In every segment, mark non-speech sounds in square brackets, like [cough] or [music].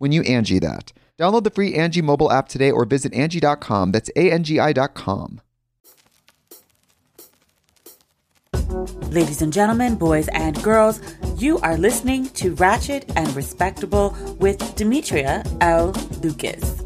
when you Angie that. Download the free Angie mobile app today or visit Angie.com. That's A-N-G-I dot com. Ladies and gentlemen, boys and girls, you are listening to Ratchet and Respectable with Demetria L. Lucas.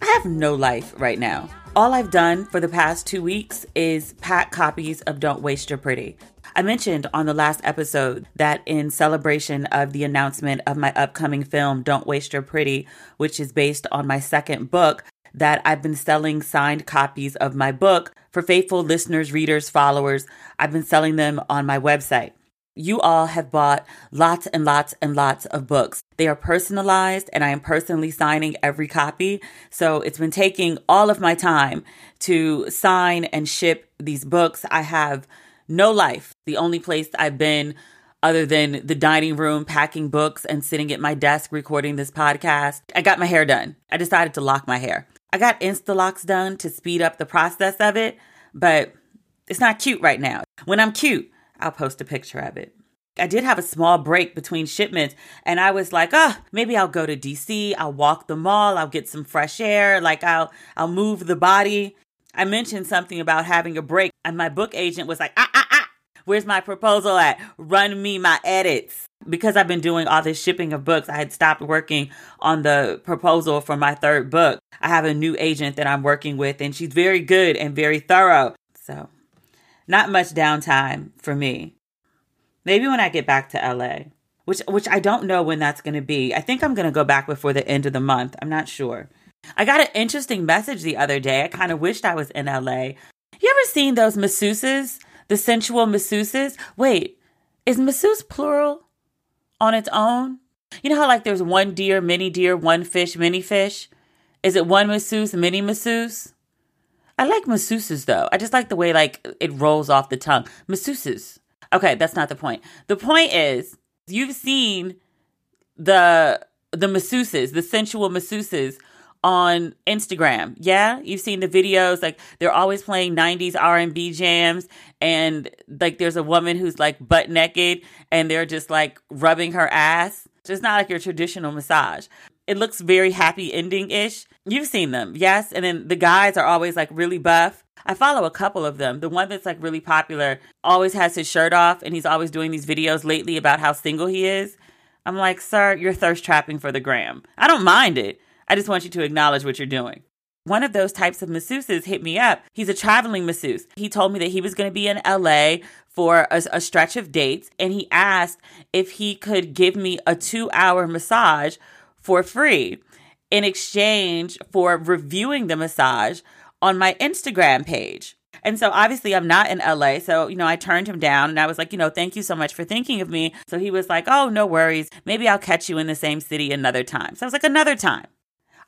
I have no life right now. All I've done for the past two weeks is pack copies of Don't Waste Your Pretty. I mentioned on the last episode that in celebration of the announcement of my upcoming film, Don't Waste Your Pretty, which is based on my second book, that I've been selling signed copies of my book for faithful listeners, readers, followers. I've been selling them on my website. You all have bought lots and lots and lots of books. They are personalized and I am personally signing every copy. So it's been taking all of my time to sign and ship these books. I have no life. The only place I've been other than the dining room, packing books and sitting at my desk recording this podcast. I got my hair done. I decided to lock my hair. I got Instalocks done to speed up the process of it, but it's not cute right now. When I'm cute, I'll post a picture of it. I did have a small break between shipments and I was like, "Oh, maybe I'll go to DC, I'll walk the mall, I'll get some fresh air, like I'll I'll move the body." I mentioned something about having a break and my book agent was like, "Ah ah ah, Where's my proposal at? Run me my edits." Because I've been doing all this shipping of books, I had stopped working on the proposal for my third book. I have a new agent that I'm working with, and she's very good and very thorough. So, not much downtime for me. Maybe when I get back to LA, which which I don't know when that's going to be. I think I'm going to go back before the end of the month. I'm not sure. I got an interesting message the other day. I kind of wished I was in LA. You ever seen those masseuses? The sensual masseuses? Wait, is masseuse plural on its own? You know how like there's one deer, many deer, one fish, many fish? Is it one masseuse, many masseuse? I like masseuses though. I just like the way like it rolls off the tongue. Masseuses. Okay, that's not the point. The point is you've seen the the masseuses, the sensual masseuses on Instagram. Yeah, you've seen the videos like they're always playing 90s R&B jams and like there's a woman who's like butt naked and they're just like rubbing her ass. It's not like your traditional massage. It looks very happy ending-ish. You've seen them. Yes, and then the guys are always like really buff. I follow a couple of them. The one that's like really popular always has his shirt off and he's always doing these videos lately about how single he is. I'm like, "Sir, you're thirst trapping for the gram." I don't mind it. I just want you to acknowledge what you're doing. One of those types of masseuses hit me up. He's a traveling masseuse. He told me that he was going to be in LA for a, a, stretch of dates and he asked if he could give me a two hour massage for free in exchange for reviewing the massage on my Instagram page. And so obviously I'm not in LA. So, you know, I turned him down and I was like, you know, thank you so much for thinking of me. So he was like, oh, no worries. Maybe I'll catch you in the same city another time. So I was like, another time.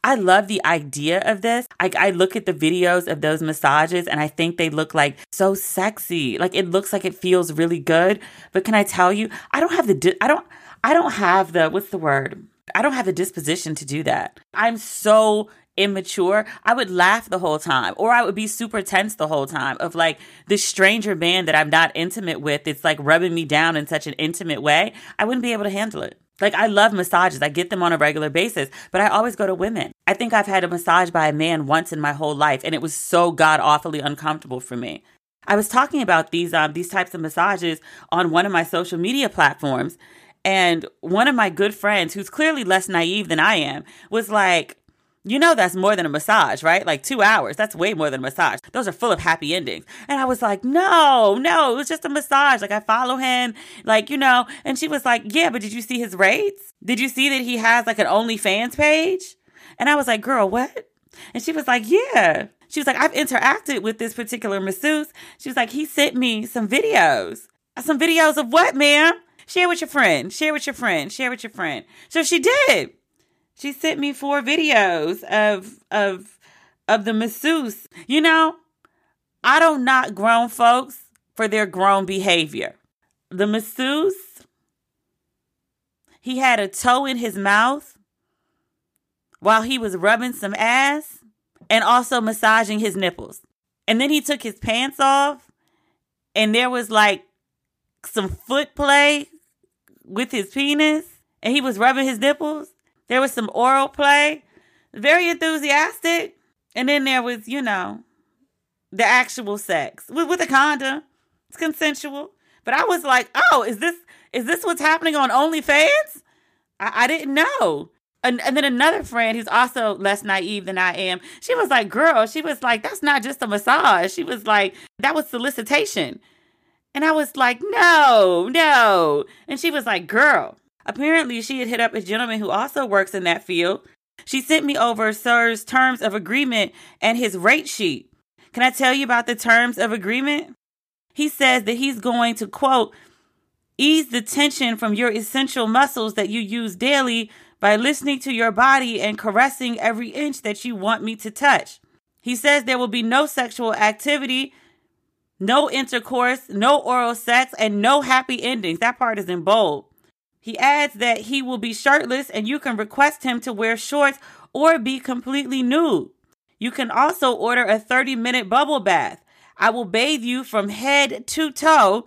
I love the idea of this. I, I look at the videos of those massages and I think they look like so sexy. Like it looks like it feels really good. But can I tell you, I don't have the, I don't, I don't have the, what's the word? I don't have the disposition to do that. I'm so immature, I would laugh the whole time or I would be super tense the whole time of like this stranger man that I'm not intimate with. It's like rubbing me down in such an intimate way. I wouldn't be able to handle it. Like I love massages. I get them on a regular basis, but I always go to women. I think I've had a massage by a man once in my whole life and it was so god awfully uncomfortable for me. I was talking about these um these types of massages on one of my social media platforms and one of my good friends who's clearly less naive than I am was like you know that's more than a massage, right? Like two hours. That's way more than a massage. Those are full of happy endings. And I was like, no, no, it was just a massage. Like I follow him, like, you know, and she was like, yeah, but did you see his rates? Did you see that he has like an OnlyFans page? And I was like, girl, what? And she was like, yeah. She was like, I've interacted with this particular masseuse. She was like, he sent me some videos. Some videos of what, ma'am? Share with your friend. Share with your friend. Share with your friend. So she did. She sent me four videos of of of the masseuse. You know, I don't knock grown folks for their grown behavior. The masseuse, he had a toe in his mouth while he was rubbing some ass and also massaging his nipples. And then he took his pants off and there was like some foot play with his penis and he was rubbing his nipples. There was some oral play, very enthusiastic. And then there was, you know, the actual sex with, with a condom. It's consensual. But I was like, oh, is this is this what's happening on OnlyFans? I, I didn't know. And, and then another friend who's also less naive than I am, she was like, girl, she was like, that's not just a massage. She was like, that was solicitation. And I was like, no, no. And she was like, girl, Apparently, she had hit up a gentleman who also works in that field. She sent me over Sir's terms of agreement and his rate sheet. Can I tell you about the terms of agreement? He says that he's going to, quote, ease the tension from your essential muscles that you use daily by listening to your body and caressing every inch that you want me to touch. He says there will be no sexual activity, no intercourse, no oral sex, and no happy endings. That part is in bold. He adds that he will be shirtless and you can request him to wear shorts or be completely nude. You can also order a 30 minute bubble bath. I will bathe you from head to toe,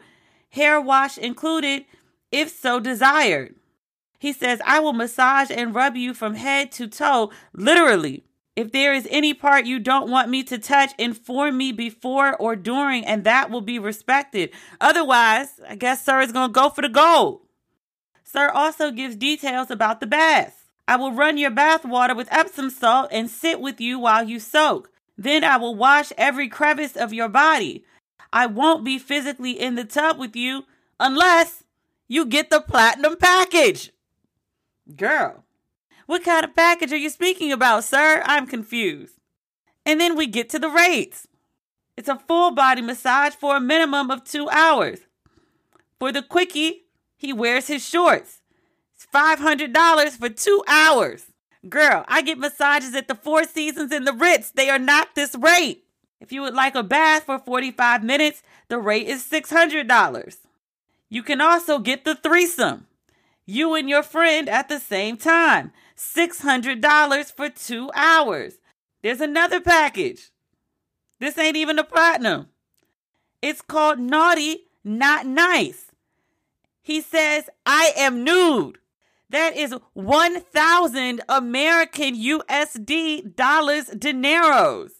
hair wash included, if so desired. He says, I will massage and rub you from head to toe, literally. If there is any part you don't want me to touch, inform me before or during, and that will be respected. Otherwise, I guess Sir is going to go for the gold. Sir also gives details about the bath. I will run your bath water with Epsom salt and sit with you while you soak. Then I will wash every crevice of your body. I won't be physically in the tub with you unless you get the platinum package. Girl, what kind of package are you speaking about, sir? I'm confused. And then we get to the rates. It's a full body massage for a minimum of two hours. For the quickie, he wears his shorts. It's $500 for two hours. Girl, I get massages at the Four Seasons and the Ritz. They are not this rate. If you would like a bath for 45 minutes, the rate is $600. You can also get the threesome. You and your friend at the same time. $600 for two hours. There's another package. This ain't even a platinum. It's called Naughty, Not Nice. He says, I am nude. That is 1,000 American USD dollars dineros.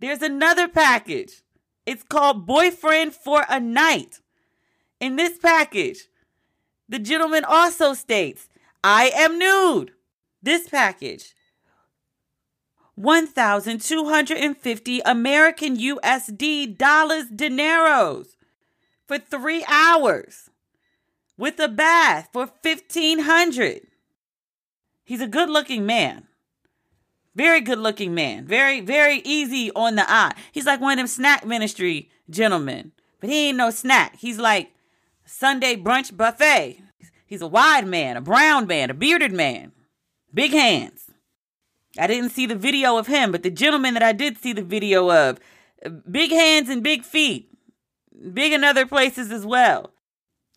There's another package. It's called Boyfriend for a Night. In this package, the gentleman also states, I am nude. This package, 1,250 American USD dollars dineros for three hours with a bath for 1500 He's a good looking man. Very good looking man. Very, very easy on the eye. He's like one of them snack ministry gentlemen. But he ain't no snack. He's like Sunday brunch buffet. He's a wide man, a brown man, a bearded man. Big hands. I didn't see the video of him, but the gentleman that I did see the video of, big hands and big feet. Big in other places as well.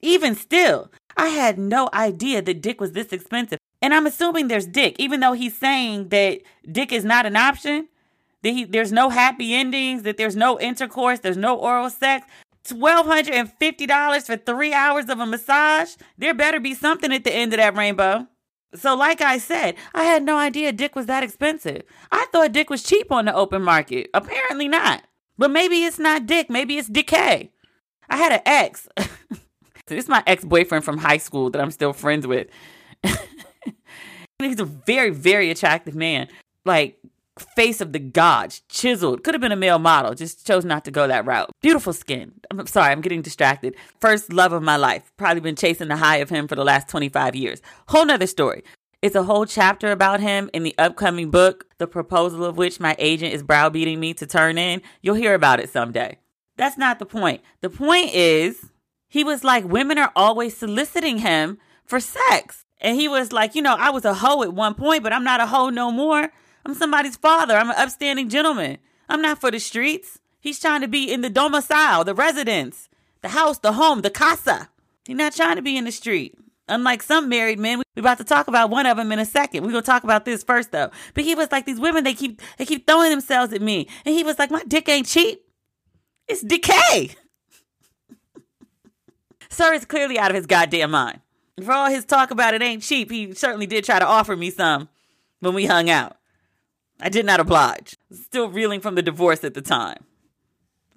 Even still, I had no idea that dick was this expensive. And I'm assuming there's dick, even though he's saying that dick is not an option, that he, there's no happy endings, that there's no intercourse, there's no oral sex. $1,250 for three hours of a massage? There better be something at the end of that rainbow. So, like I said, I had no idea dick was that expensive. I thought dick was cheap on the open market. Apparently not. But maybe it's not dick. Maybe it's decay. I had an ex. [laughs] this is my ex boyfriend from high school that I'm still friends with. [laughs] He's a very, very attractive man. Like, face of the gods, chiseled. Could have been a male model, just chose not to go that route. Beautiful skin. I'm sorry, I'm getting distracted. First love of my life. Probably been chasing the high of him for the last 25 years. Whole nother story. It's a whole chapter about him in the upcoming book, the proposal of which my agent is browbeating me to turn in. You'll hear about it someday. That's not the point. The point is, he was like, women are always soliciting him for sex. And he was like, you know, I was a hoe at one point, but I'm not a hoe no more. I'm somebody's father. I'm an upstanding gentleman. I'm not for the streets. He's trying to be in the domicile, the residence, the house, the home, the casa. He's not trying to be in the street. Unlike some married men, we're about to talk about one of them in a second. We're gonna talk about this first though. But he was like, these women, they keep they keep throwing themselves at me. And he was like, My dick ain't cheap. It's decay. [laughs] Sir is clearly out of his goddamn mind. For all his talk about it ain't cheap, he certainly did try to offer me some when we hung out. I did not oblige. Still reeling from the divorce at the time.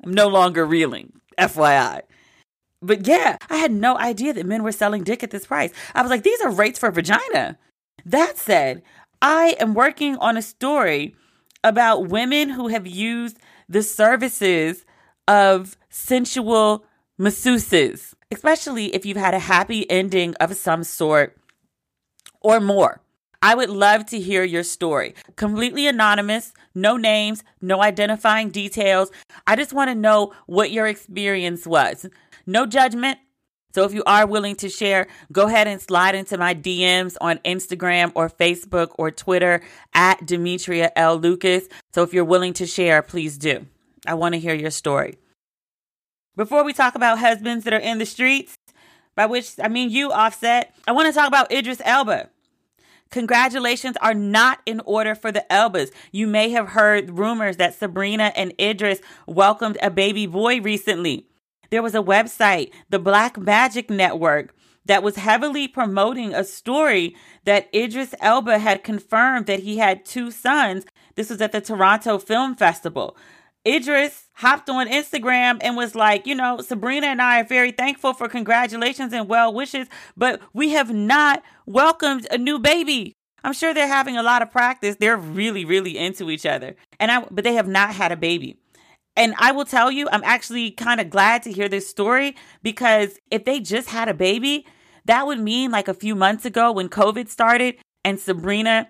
I'm no longer reeling, FYI. But yeah, I had no idea that men were selling dick at this price. I was like, these are rates for vagina. That said, I am working on a story about women who have used the services of sensual masseuses, especially if you've had a happy ending of some sort or more. I would love to hear your story. Completely anonymous, no names, no identifying details. I just want to know what your experience was. No judgment. So if you are willing to share, go ahead and slide into my DMs on Instagram or Facebook or Twitter at Demetria L. Lucas. So if you're willing to share, please do. I want to hear your story. Before we talk about husbands that are in the streets, by which I mean you, Offset, I want to talk about Idris Elba. Congratulations are not in order for the Elbas. You may have heard rumors that Sabrina and Idris welcomed a baby boy recently. There was a website, the Black Magic Network, that was heavily promoting a story that Idris Elba had confirmed that he had two sons. This was at the Toronto Film Festival. Idris hopped on Instagram and was like, you know, Sabrina and I are very thankful for congratulations and well wishes, but we have not welcomed a new baby. I'm sure they're having a lot of practice. They're really, really into each other. And I but they have not had a baby. And I will tell you, I'm actually kind of glad to hear this story because if they just had a baby, that would mean like a few months ago when COVID started and Sabrina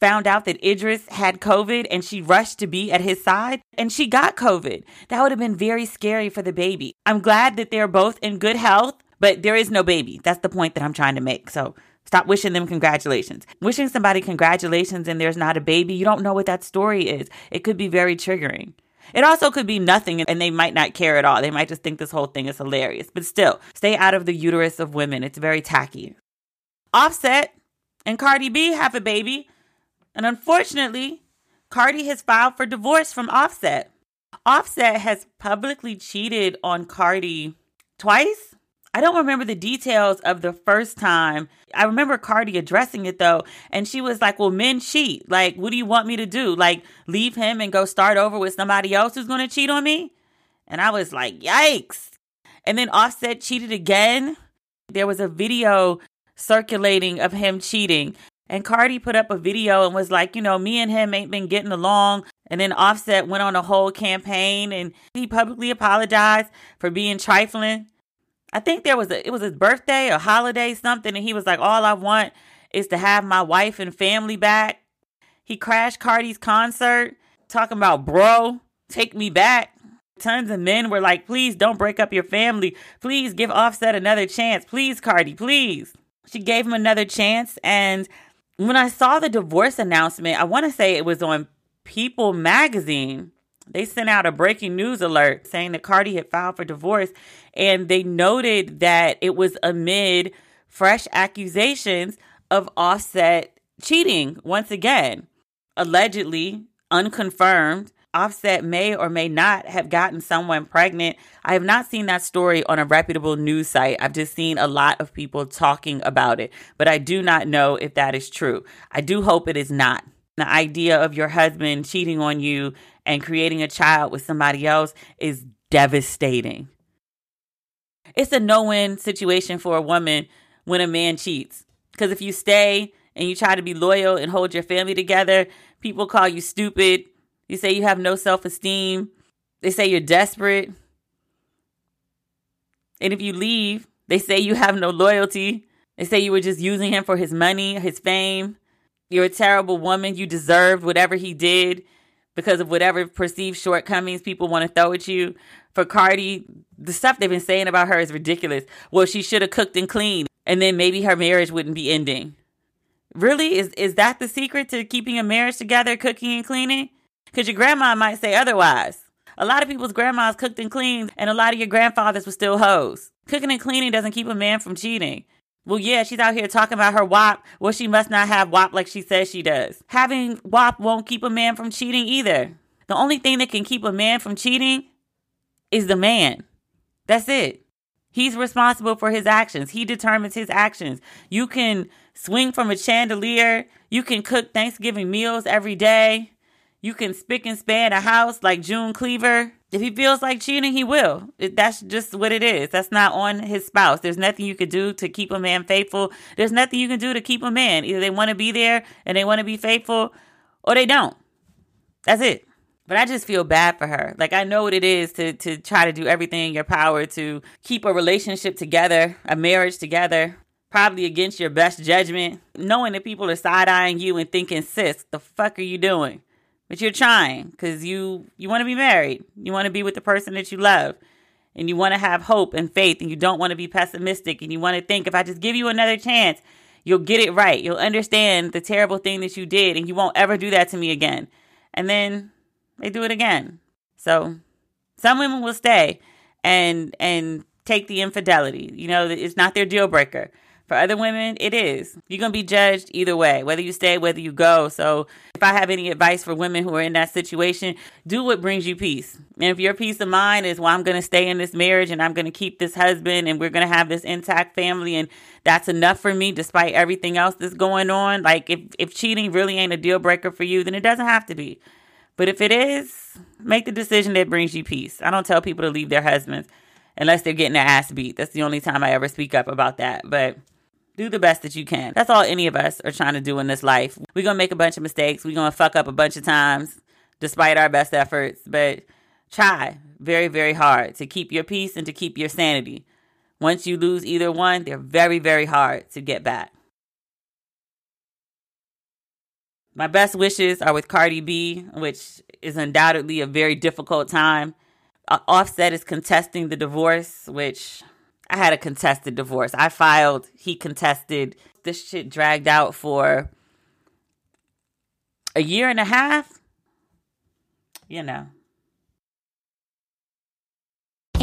found out that Idris had COVID and she rushed to be at his side and she got COVID. That would have been very scary for the baby. I'm glad that they're both in good health, but there is no baby. That's the point that I'm trying to make. So stop wishing them congratulations. Wishing somebody congratulations and there's not a baby, you don't know what that story is. It could be very triggering. It also could be nothing and they might not care at all. They might just think this whole thing is hilarious. But still, stay out of the uterus of women. It's very tacky. Offset and Cardi B have a baby and unfortunately, Cardi has filed for divorce from Offset. Offset has publicly cheated on Cardi twice. I don't remember the details of the first time. I remember Cardi addressing it though, and she was like, Well, men cheat. Like, what do you want me to do? Like, leave him and go start over with somebody else who's gonna cheat on me? And I was like, Yikes. And then Offset cheated again. There was a video circulating of him cheating. And Cardi put up a video and was like, you know, me and him ain't been getting along. And then Offset went on a whole campaign and he publicly apologized for being trifling. I think there was a it was his birthday or holiday something and he was like all I want is to have my wife and family back. He crashed Cardi's concert talking about bro, take me back. Tons of men were like, "Please don't break up your family. Please give Offset another chance. Please Cardi, please." She gave him another chance and when I saw the divorce announcement, I want to say it was on People magazine. They sent out a breaking news alert saying that Cardi had filed for divorce, and they noted that it was amid fresh accusations of Offset cheating once again. Allegedly, unconfirmed, Offset may or may not have gotten someone pregnant. I have not seen that story on a reputable news site. I've just seen a lot of people talking about it, but I do not know if that is true. I do hope it is not. The idea of your husband cheating on you and creating a child with somebody else is devastating. It's a no win situation for a woman when a man cheats. Because if you stay and you try to be loyal and hold your family together, people call you stupid. You say you have no self esteem. They say you're desperate. And if you leave, they say you have no loyalty. They say you were just using him for his money, his fame. You're a terrible woman. You deserved whatever he did because of whatever perceived shortcomings people want to throw at you. For Cardi, the stuff they've been saying about her is ridiculous. Well, she should have cooked and cleaned, and then maybe her marriage wouldn't be ending. Really? Is is that the secret to keeping a marriage together, cooking and cleaning? Because your grandma might say otherwise. A lot of people's grandmas cooked and cleaned, and a lot of your grandfathers were still hoes. Cooking and cleaning doesn't keep a man from cheating. Well, yeah, she's out here talking about her WAP. Well, she must not have WAP like she says she does. Having WAP won't keep a man from cheating either. The only thing that can keep a man from cheating is the man. That's it. He's responsible for his actions. He determines his actions. You can swing from a chandelier. You can cook Thanksgiving meals every day. You can spick and span a house like June Cleaver. If he feels like cheating, he will. That's just what it is. That's not on his spouse. There's nothing you can do to keep a man faithful. There's nothing you can do to keep a man. Either they want to be there and they want to be faithful or they don't. That's it. But I just feel bad for her. Like I know what it is to to try to do everything in your power to keep a relationship together, a marriage together, probably against your best judgment, knowing that people are side eyeing you and thinking, sis, the fuck are you doing? But you're trying because you you want to be married. You want to be with the person that you love. And you want to have hope and faith and you don't want to be pessimistic and you want to think if I just give you another chance, you'll get it right. You'll understand the terrible thing that you did and you won't ever do that to me again. And then they do it again. So some women will stay and and take the infidelity. You know, it's not their deal breaker. For other women, it is. You're going to be judged either way, whether you stay, whether you go. So, if I have any advice for women who are in that situation, do what brings you peace. And if your peace of mind is, well, I'm going to stay in this marriage and I'm going to keep this husband and we're going to have this intact family and that's enough for me despite everything else that's going on, like if, if cheating really ain't a deal breaker for you, then it doesn't have to be. But if it is, make the decision that brings you peace. I don't tell people to leave their husbands unless they're getting their ass beat. That's the only time I ever speak up about that. But do the best that you can. That's all any of us are trying to do in this life. We're going to make a bunch of mistakes. We're going to fuck up a bunch of times despite our best efforts, but try very, very hard to keep your peace and to keep your sanity. Once you lose either one, they're very, very hard to get back. My best wishes are with Cardi B, which is undoubtedly a very difficult time. Offset is contesting the divorce, which I had a contested divorce. I filed, he contested. This shit dragged out for a year and a half. You know.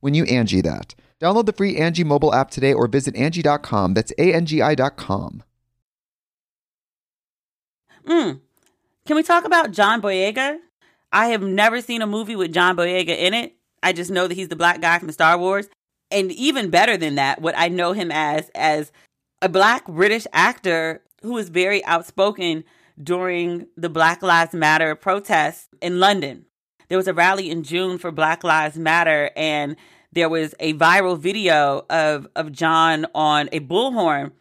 when you Angie that. Download the free Angie mobile app today or visit Angie.com. That's A-N-G-I dot com. Mm. Can we talk about John Boyega? I have never seen a movie with John Boyega in it. I just know that he's the black guy from Star Wars. And even better than that, what I know him as as a black British actor who was very outspoken during the Black Lives Matter protests in London. There was a rally in June for Black Lives Matter, and there was a viral video of, of John on a bullhorn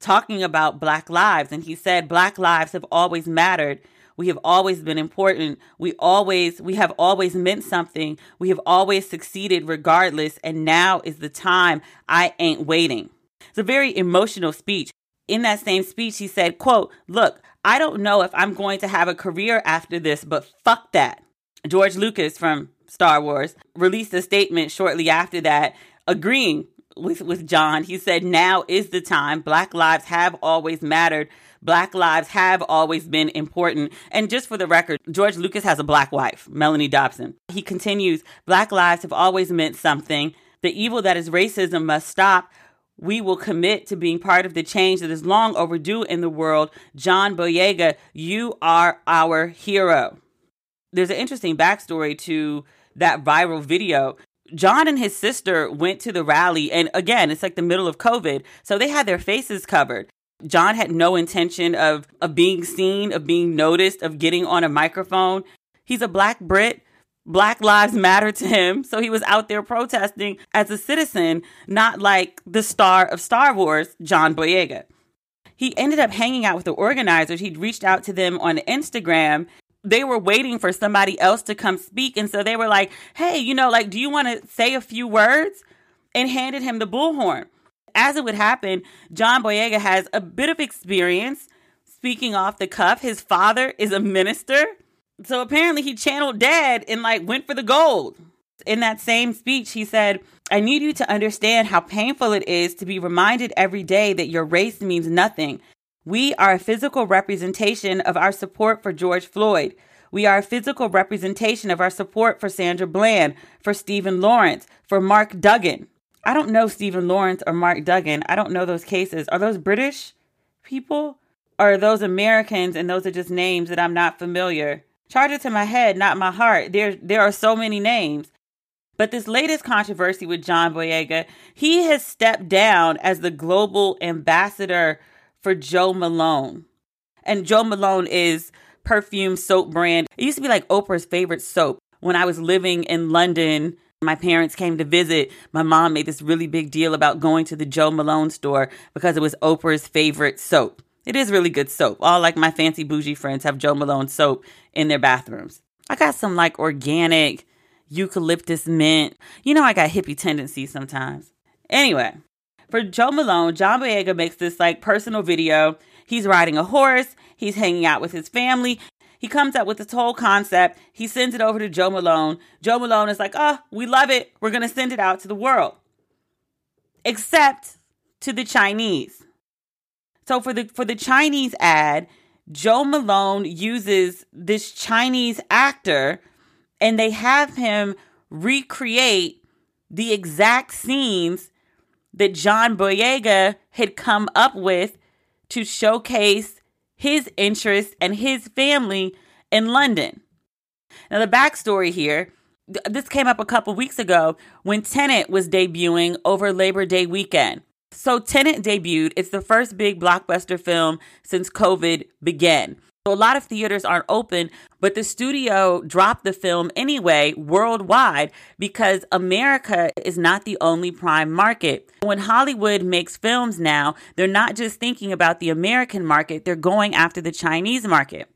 talking about Black lives. And he said, Black lives have always mattered. We have always been important. We always, we have always meant something. We have always succeeded regardless. And now is the time. I ain't waiting. It's a very emotional speech. In that same speech, he said, quote, look, I don't know if I'm going to have a career after this, but fuck that. George Lucas from Star Wars released a statement shortly after that agreeing with, with John. He said, now is the time. Black lives have always mattered. Black lives have always been important. And just for the record, George Lucas has a black wife, Mellody Hobson. He continues, Black lives have always meant something. The evil that is racism must stop we will commit to being part of the change that is long overdue in the world. John Boyega, you are our hero. There's an interesting backstory to that viral video. John and his sister went to the rally, and again, it's like the middle of COVID, so they had their faces covered. John had no intention of, of being seen, of being noticed, of getting on a microphone. He's a black Brit Black Lives Matter to him. So he was out there protesting as a citizen, not like the star of Star Wars, John Boyega. He ended up hanging out with the organizers. He'd reached out to them on Instagram. They were waiting for somebody else to come speak. And so they were like, hey, you know, like, do you want to say a few words? And handed him the bullhorn. As it would happen, John Boyega has a bit of experience speaking off the cuff. His father is a minister. So apparently he channeled dad and like went for the gold. In that same speech, he said, I need you to understand how painful it is to be reminded every day that your race means nothing. We are a physical representation of our support for George Floyd. We are a physical representation of our support for Sandra Bland, for Stephen Lawrence, for Mark Duggan. I don't know Stephen Lawrence or Mark Duggan. I don't know those cases. Are those British people? Or are those Americans and those are just names that I'm not familiar? Charge it to my head, not my heart. There, there are so many names. But this latest controversy with John Boyega, he has stepped down as the global ambassador for Jo Malone. And Jo Malone is perfume soap brand. It used to be like Oprah's favorite soap. When I was living in London, my parents came to visit. My mom made this really big deal about going to the Jo Malone store because it was Oprah's favorite soap. It is really good soap. All like my fancy bougie friends have Jo Malone soap in their bathrooms. I got some like organic eucalyptus mint. You know, I got hippie tendencies sometimes. Anyway, for Jo Malone, John Boyega makes this like personal video. He's riding a horse, he's hanging out with his family. He comes up with this whole concept. He sends it over to Jo Malone. Jo Malone is like, oh, we love it. We're going to send it out to the world. Except to the Chinese. So for the for the Chinese ad, Jo Malone uses this Chinese actor and they have him recreate the exact scenes that John Boyega had come up with to showcase his interest and his family in London. Now, the backstory here this came up a couple weeks ago when Tenet was debuting over Labor Day weekend. So Tenet debuted. It's the first big blockbuster film since COVID began. So a lot of theaters aren't open, but the studio dropped the film anyway worldwide because America is not the only prime market. When Hollywood makes films now, they're not just thinking about the American market, they're going after the Chinese market.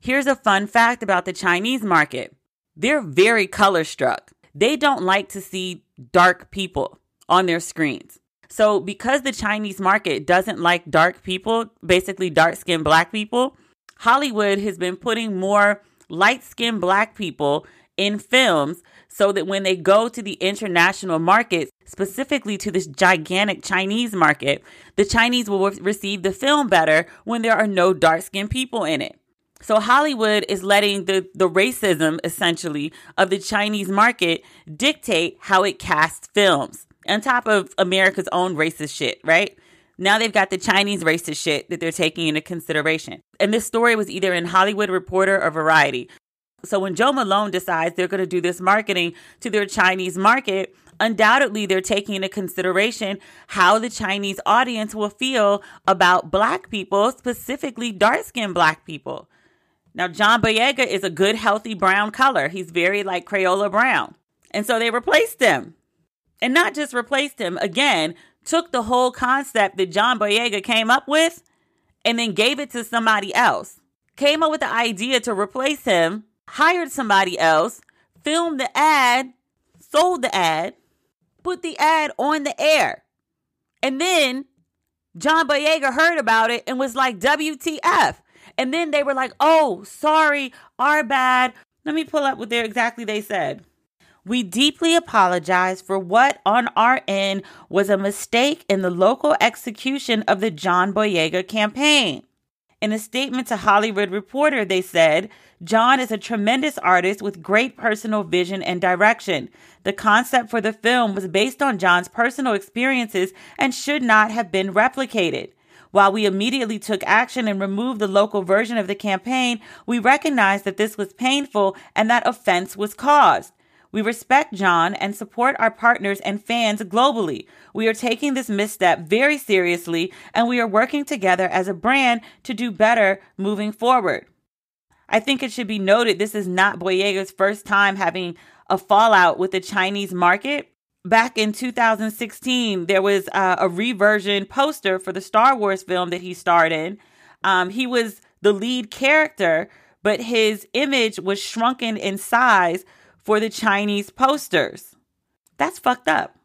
Here's a fun fact about the Chinese market they're very color struck. They don't like to see dark people on their screens. So, because the Chinese market doesn't like dark people, basically dark skinned black people, Hollywood has been putting more light skinned black people in films so that when they go to the international markets, specifically to this gigantic Chinese market, the Chinese will receive the film better when there are no dark skinned people in it. So Hollywood is letting the, the racism essentially of the Chinese market dictate how it casts films on top of America's own racist shit, right? Now they've got the Chinese racist shit that they're taking into consideration. And this story was either in Hollywood Reporter or Variety. So when Jo Malone decides they're going to do this marketing to their Chinese market, undoubtedly they're taking into consideration how the Chinese audience will feel about black people, specifically dark skinned black people. Now, John Boyega is a good, healthy brown color. He's very like Crayola brown. And so they replaced him. And not just replaced him, again, took the whole concept that John Boyega came up with and then gave it to somebody else. Came up with the idea to replace him, hired somebody else, filmed the ad, sold the ad, put the ad on the air. And then John Boyega heard about it and was like, WTF. And then they were like, oh, sorry, our bad. Let me pull up what they're exactly they said. We deeply apologize for what on our end was a mistake in the local execution of the John Boyega campaign. In a statement to Hollywood Reporter, they said, John is a tremendous artist with great personal vision and direction. The concept for the film was based on John's personal experiences and should not have been replicated. While we immediately took action and removed the local version of the campaign, we recognized that this was painful and that offense was caused. We respect John and support our partners and fans globally. We are taking this misstep very seriously and we are working together as a brand to do better moving forward. I think it should be noted this is not Boyega's first time having a fallout with the Chinese market. Back in 2016, there was uh, a reversion poster for the Star Wars film that he starred in. Um, he was the lead character, but his image was shrunken in size for the Chinese posters. That's fucked up.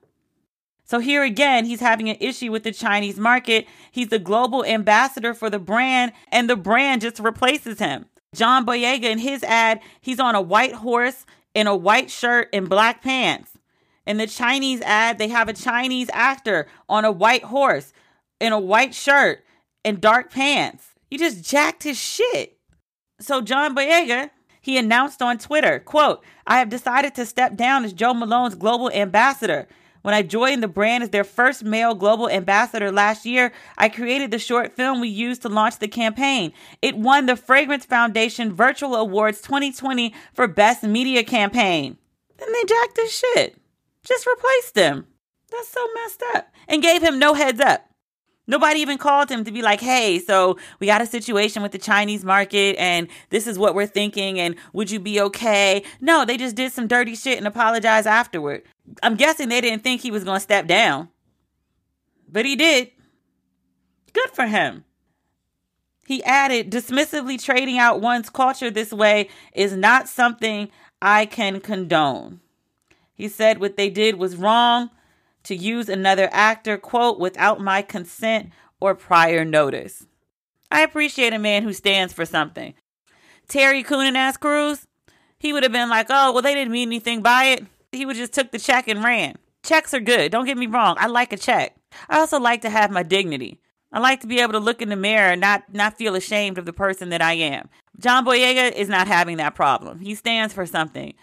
So here again, he's having an issue with the Chinese market. He's the global ambassador for the brand, and the brand just replaces him. John Boyega in his ad, he's on a white horse in a white shirt and black pants. In the Chinese ad, they have a Chinese actor on a white horse in a white shirt and dark pants. He just jacked his shit. So John Boyega, he announced on Twitter, quote, I have decided to step down as Jo Malone's global ambassador. When I joined the brand as their first male global ambassador last year, I created the short film we used to launch the campaign. It won the Fragrance Foundation Virtual Awards 2020 for Best Media Campaign. Then they jacked his shit. Just replaced him. That's so messed up. And gave him no heads up. Nobody even called him to be like, hey, so we got a situation with the Chinese market and this is what we're thinking and would you be okay? No, they just did some dirty shit and apologized afterward. I'm guessing they didn't think he was going to step down. But he did. Good for him. He added, dismissively trading out one's culture this way is not something I can condone. He said what they did was wrong to use another actor, quote, without my consent or prior notice. I appreciate a man who stands for something. Terry Coonan ass Crews, he would have been like, oh, well, they didn't mean anything by it. He would just took the check and ran. Checks are good. Don't get me wrong. I like a check. I also like to have my dignity. I like to be able to look in the mirror and not, not feel ashamed of the person that I am. John Boyega is not having that problem. He stands for something.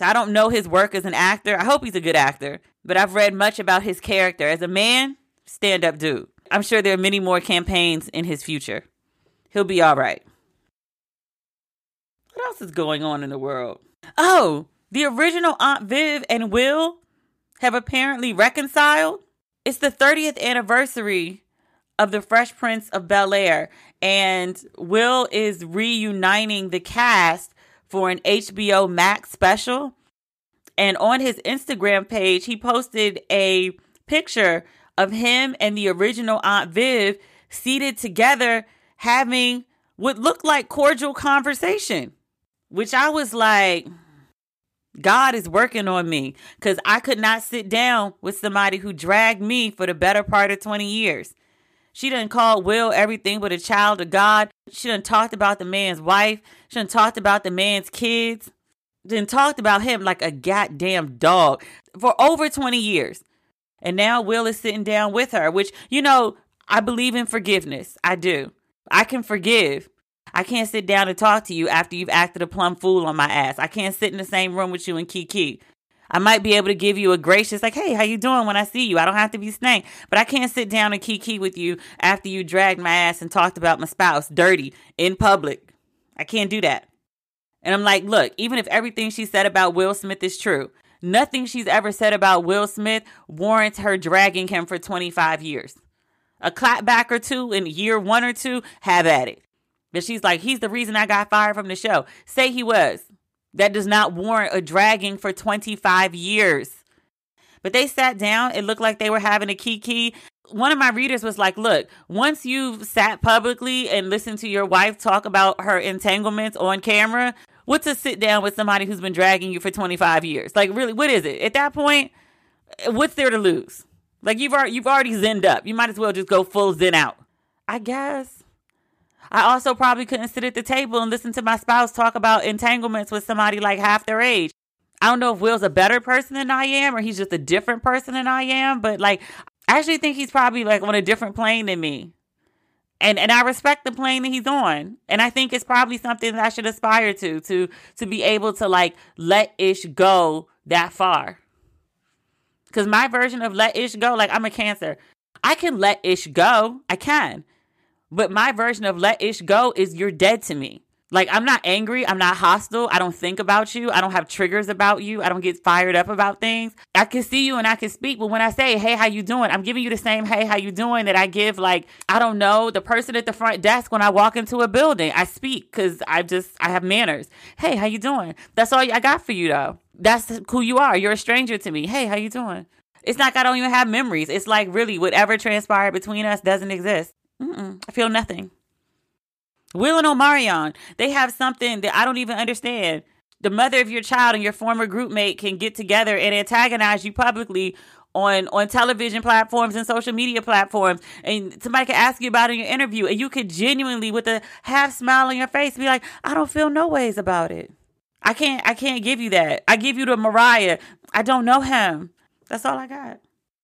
I don't know his work as an actor. I hope he's a good actor, but I've read much about his character. As a man, stand up dude. I'm sure there are many more campaigns in his future. He'll be all right. What else is going on in the world? Oh, the original Aunt Viv and Will have apparently reconciled. It's the 30th anniversary of the Fresh Prince of Bel Air, and Will is reuniting the cast for an HBO Max special. And on his Instagram page, he posted a picture of him and the original Aunt Viv seated together having what looked like cordial conversation, which I was like, God is working on me because I could not sit down with somebody who dragged me for the better part of 20 years. She done called Will everything but a child of God. She done talked about the man's wife. She done talked about the man's kids. Then talked about him like a goddamn dog for over 20 years. And now Will is sitting down with her, which, you know, I believe in forgiveness. I do. I can forgive. I can't sit down and talk to you after you've acted a plumb fool on my ass. I can't sit in the same room with you and Kiki. I might be able to give you a gracious like, "Hey, how you doing?" when I see you. I don't have to be stank, but I can't sit down and kiki with you after you dragged my ass and talked about my spouse dirty in public. I can't do that. And I'm like, look, even if everything she said about Will Smith is true, nothing she's ever said about Will Smith warrants her dragging him for 25 years. A clapback or two in year one or two, have at it. But she's like, he's the reason I got fired from the show. Say he was. That does not warrant a dragging for 25 years. But they sat down. It looked like they were having a kiki. One of my readers was like, look, once you've sat publicly and listened to your wife talk about her entanglements on camera, what's a sit down with somebody who's been dragging you for 25 years? Like, really, what is it? At that point, what's there to lose? Like, you've already, you've already zened up. You might as well just go full zen out. I guess. I also probably couldn't sit at the table and listen to my spouse talk about entanglements with somebody like half their age. I don't know if Will's a better person than I am or he's just a different person than I am, but like I actually think he's probably like on a different plane than me. And and I respect the plane that he's on. And I think it's probably something that I should aspire to to to be able to like let ish go that far. Cuz my version of let ish go like I'm a cancer. I can let ish go. I can. But my version of let ish go is you're dead to me. Like I'm not angry, I'm not hostile, I don't think about you, I don't have triggers about you, I don't get fired up about things. I can see you and I can speak, but when I say, "Hey, how you doing?" I'm giving you the same "Hey, how you doing?" that I give like I don't know, the person at the front desk when I walk into a building. I speak cuz I just I have manners. "Hey, how you doing?" That's all I got for you though. That's who you are. You're a stranger to me. "Hey, how you doing?" It's not like I don't even have memories. It's like really whatever transpired between us doesn't exist. Mm-mm, I feel nothing. Will and Omarion, they have something that I don't even understand. The mother of your child and your former group mate can get together and antagonize you publicly on on television platforms and social media platforms. And somebody can ask you about it in your interview and you could genuinely with a half smile on your face be like i don't feel no ways about it. I can't i can't give you that. I give you the mariah. I don't know him. That's all i got.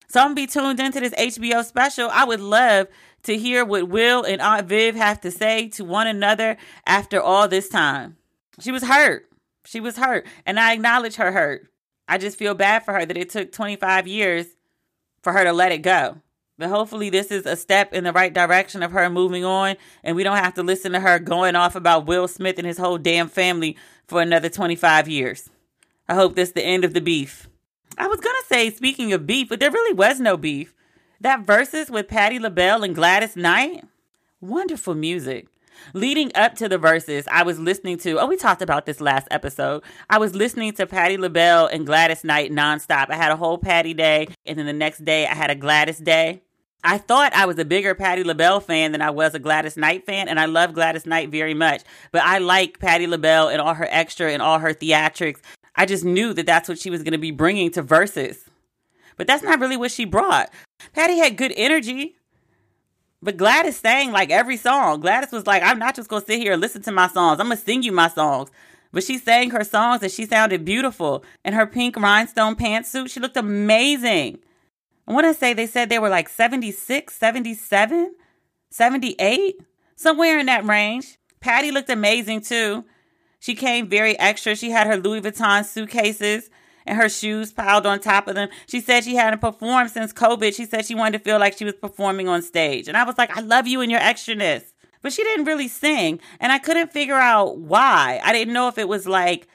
So i'm gonna be tuned into this hbo special. I would love to hear what Will and Aunt Viv have to say to one another after all this time. She was hurt. She was hurt. And I acknowledge her hurt. I just feel bad for her that it took 25 years for her to let it go. But hopefully, this is a step in the right direction of her moving on, and we don't have to listen to her going off about Will Smith and his whole damn family for another 25 years. I hope this is the end of the beef. I was gonna say, speaking of beef, but there really was no beef. That Verzuz with Patti LaBelle and Gladys Knight, wonderful music. Leading up to the Verzuz, I was listening to, oh, we talked about this last episode. I was listening to Patti LaBelle and Gladys Knight nonstop. I had a whole Patti day, and then the next day I had a Gladys day. I thought I was a bigger Patti LaBelle fan than I was a Gladys Knight fan, and I love Gladys Knight very much. But I like Patti LaBelle and all her extra and all her theatrics. I just knew that that's what she was going to be bringing to Verzuz. But that's not really what she brought. Patti had good energy. But Gladys sang like every song. Gladys was like, I'm not just gonna sit here and listen to my songs. I'm gonna sing you my songs. But she sang her songs and she sounded beautiful. In her pink rhinestone pantsuit, she looked amazing. I want to say they said they were like 76, 77, 78, somewhere in that range. Patti looked amazing too. She came very extra. She had her Louis Vuitton suitcases and her shoes piled on top of them. She said she hadn't performed since COVID. She said she wanted to feel like she was performing on stage. And I was like, I love you and your extraness. But she didn't really sing. And I couldn't figure out why. I didn't know if it was like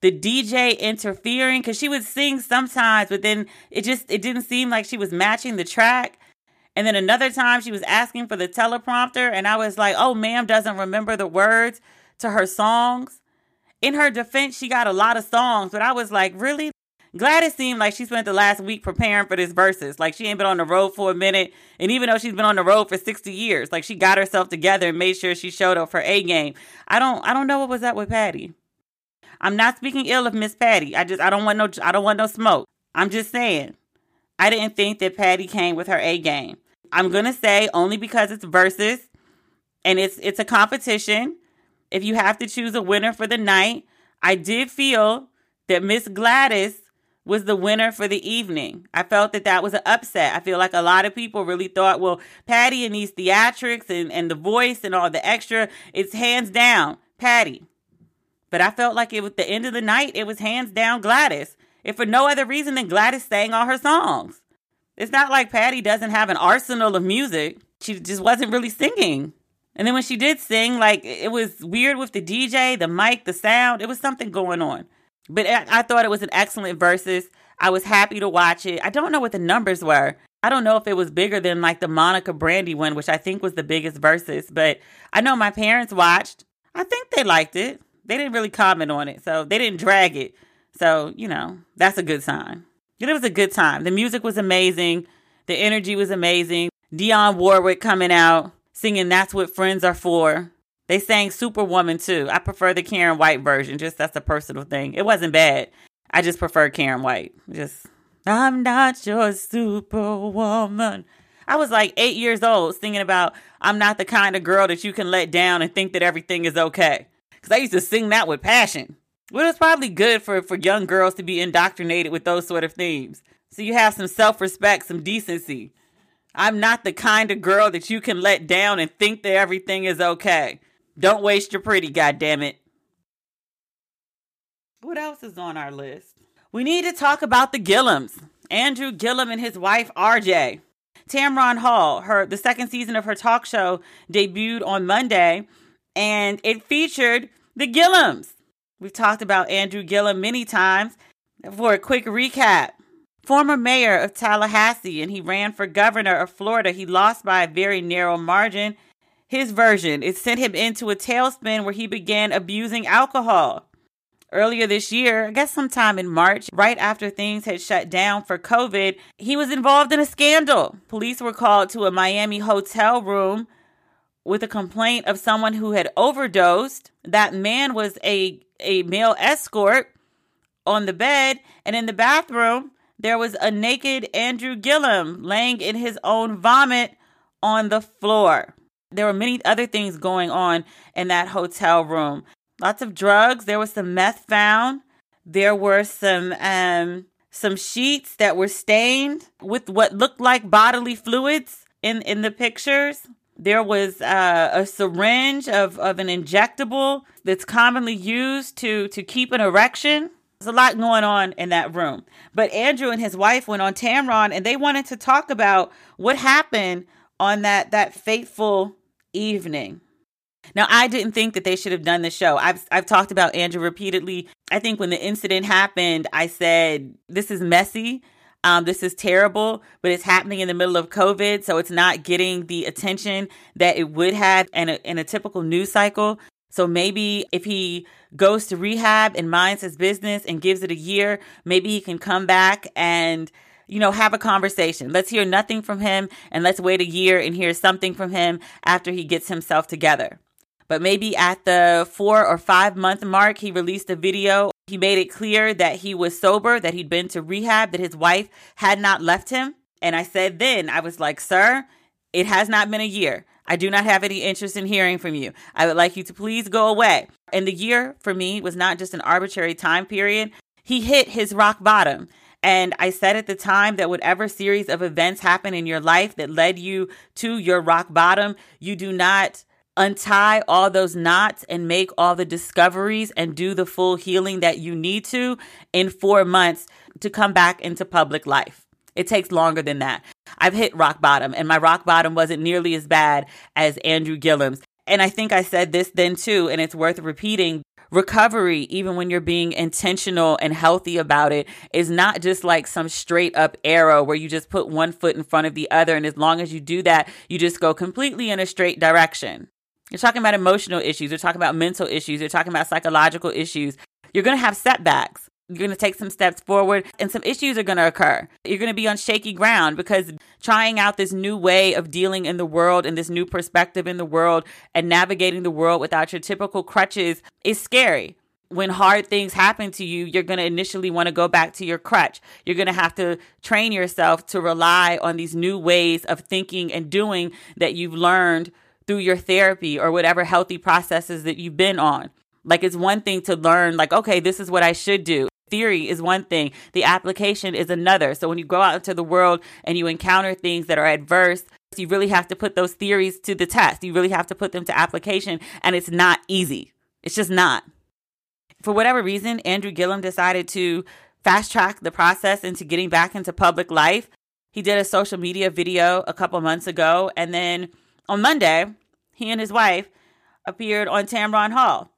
the DJ interfering because she would sing sometimes, but then it just it didn't seem like she was matching the track. And then another time she was asking for the teleprompter, and I was like, oh, ma'am doesn't remember the words to her songs. In her defense, she got a lot of songs, but I was like, really? Gladys seemed like she spent the last week preparing for this Verzuz. Like she ain't been on the road for a minute. And even though she's been on the road for 60 years, like she got herself together and made sure she showed up her A game. I don't I don't know what was up with Patti. I'm not speaking ill of Miss Patti. I just I don't want no I don't want no smoke. I'm just saying. I didn't think that Patti came with her A game. I'm gonna say only because it's Verzuz and it's it's a competition. If you have to choose a winner for the night, I did feel that Miss Gladys was the winner for the evening. I felt that that was an upset. I feel like a lot of people really thought, well, Patti and these theatrics and, and the voice and all the extra, it's hands down Patti. But I felt like it was the end of the night, it was hands down Gladys. If for no other reason than Gladys sang all her songs. It's not like Patti doesn't have an arsenal of music. She just wasn't really singing. And then when she did sing, like it was weird with the DJ, the mic, the sound. It was something going on. But I thought it was an excellent Verzuz. I was happy to watch it. I don't know what the numbers were. I don't know if it was bigger than like the Monica Brandy one, which I think was the biggest Verzuz. But I know my parents watched. I think they liked it. They didn't really comment on it, so they didn't drag it. So you know that's a good sign. It was a good time. The music was amazing. The energy was amazing. Dionne Warwick coming out singing "That's What Friends Are For." They sang Superwoman too. I prefer the Karyn White version. Just that's a personal thing. It wasn't bad. I just prefer Karyn White. Just I'm not your superwoman. I was like eight years old singing about I'm not the kind of girl that you can let down and think that everything is okay. Because I used to sing that with passion. Well, it's probably good for, for young girls to be indoctrinated with those sort of themes. So you have some self respect, some decency. I'm not the kind of girl that you can let down and think that everything is okay. Don't waste your pretty, goddammit. What else is on our list? We need to talk about the Gillums. Andrew Gillum and his wife RJ. Tamron Hall, her the second season of her talk show debuted on Monday, and it featured the Gillums. We've talked about Andrew Gillum many times. For a quick recap, former mayor of Tallahassee, and he ran for governor of Florida. He lost by a very narrow margin his version. It sent him into a tailspin where he began abusing alcohol. Earlier this year, I guess sometime in March, right after things had shut down for COVID, he was involved in a scandal. Police were called to a Miami hotel room with a complaint of someone who had overdosed. That man was a, a male escort on the bed, and in the bathroom, there was a naked Andrew Gillum laying in his own vomit on the floor. There were many other things going on in that hotel room. Lots of drugs. There was some meth found. There were some um, some sheets that were stained with what looked like bodily fluids in in the pictures. There was uh, a syringe of, of an injectable that's commonly used to to keep an erection. There's a lot going on in that room. But Andrew and his wife went on Tamron and they wanted to talk about what happened on that that fateful evening. Now, I didn't think that they should have done the show. I've I've talked about Andrew repeatedly. I think when the incident happened, I said this is messy. Um, this is terrible, but it's happening in the middle of COVID, so it's not getting the attention that it would have in a, in a typical news cycle. So maybe if he goes to rehab and minds his business and gives it a year, maybe he can come back and you know, have a conversation. Let's hear nothing from him and let's wait a year and hear something from him after he gets himself together. But maybe at the four or five month mark, he released a video. He made it clear that he was sober, that he'd been to rehab, that his wife had not left him. And I said then, I was like, sir, it has not been a year. I do not have any interest in hearing from you. I would like you to please go away. And the year for me was not just an arbitrary time period. He hit his rock bottom. And I said at the time that whatever series of events happen in your life that led you to your rock bottom, you do not untie all those knots and make all the discoveries and do the full healing that you need to in four months to come back into public life. It takes longer than that. I've hit rock bottom, and my rock bottom wasn't nearly as bad as Andrew Gillum's. And I think I said this then too, and it's worth repeating recovery, even when you're being intentional and healthy about it, is not just like some straight up arrow where you just put one foot in front of the other. And as long as you do that, you just go completely in a straight direction. You're talking about emotional issues, you're talking about mental issues, you're talking about psychological issues. You're going to have setbacks. You're going to take some steps forward and some issues are going to occur. You're going to be on shaky ground because trying out this new way of dealing in the world and this new perspective in the world and navigating the world without your typical crutches is scary. When hard things happen to you, you're going to initially want to go back to your crutch. You're going to have to train yourself to rely on these new ways of thinking and doing that you've learned through your therapy or whatever healthy processes that you've been on. Like it's one thing to learn, like, okay, this is what I should do. Theory is one thing, the application is another. So when you go out into the world and you encounter things that are adverse, you really have to put those theories to the test. You really have to put them to application, and it's not easy. It's just not. For whatever reason, Andrew Gillum decided to fast track the process into getting back into public life. He did a social media video a couple months ago, and then on Monday, he and his wife appeared on Tamron Hall.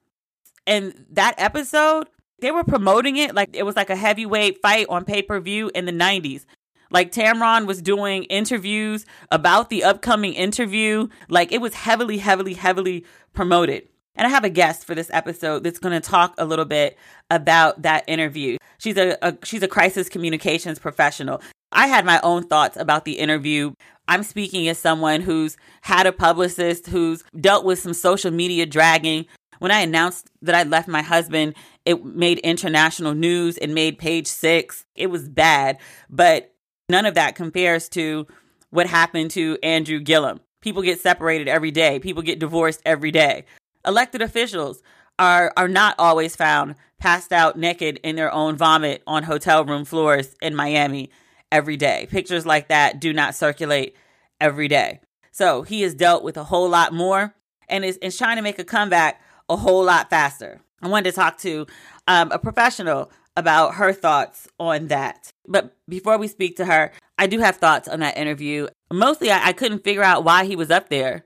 And that episode, they were promoting it like it was like a heavyweight fight on pay per view in the 90s. Like Tamron was doing interviews about the upcoming interview. Like it was heavily, heavily, heavily promoted. And I have a guest for this episode that's going to talk a little bit about that interview. She's a, a, she's a crisis communications professional. I had my own thoughts about the interview. I'm speaking as someone who's had a publicist who's dealt with some social media dragging. When I announced that I left my husband, it made international news. It made page six. It was bad, but none of that compares to what happened to Andrew Gillum. People get separated every day. People get divorced every day. Elected officials are are not always found passed out naked in their own vomit on hotel room floors in Miami every day. Pictures like that do not circulate every day. So he has dealt with a whole lot more and is, is trying to make a comeback a whole lot faster. I wanted to talk to um, a professional about her thoughts on that. But before we speak to her, I do have thoughts on that interview. Mostly, I, I couldn't figure out why he was up there.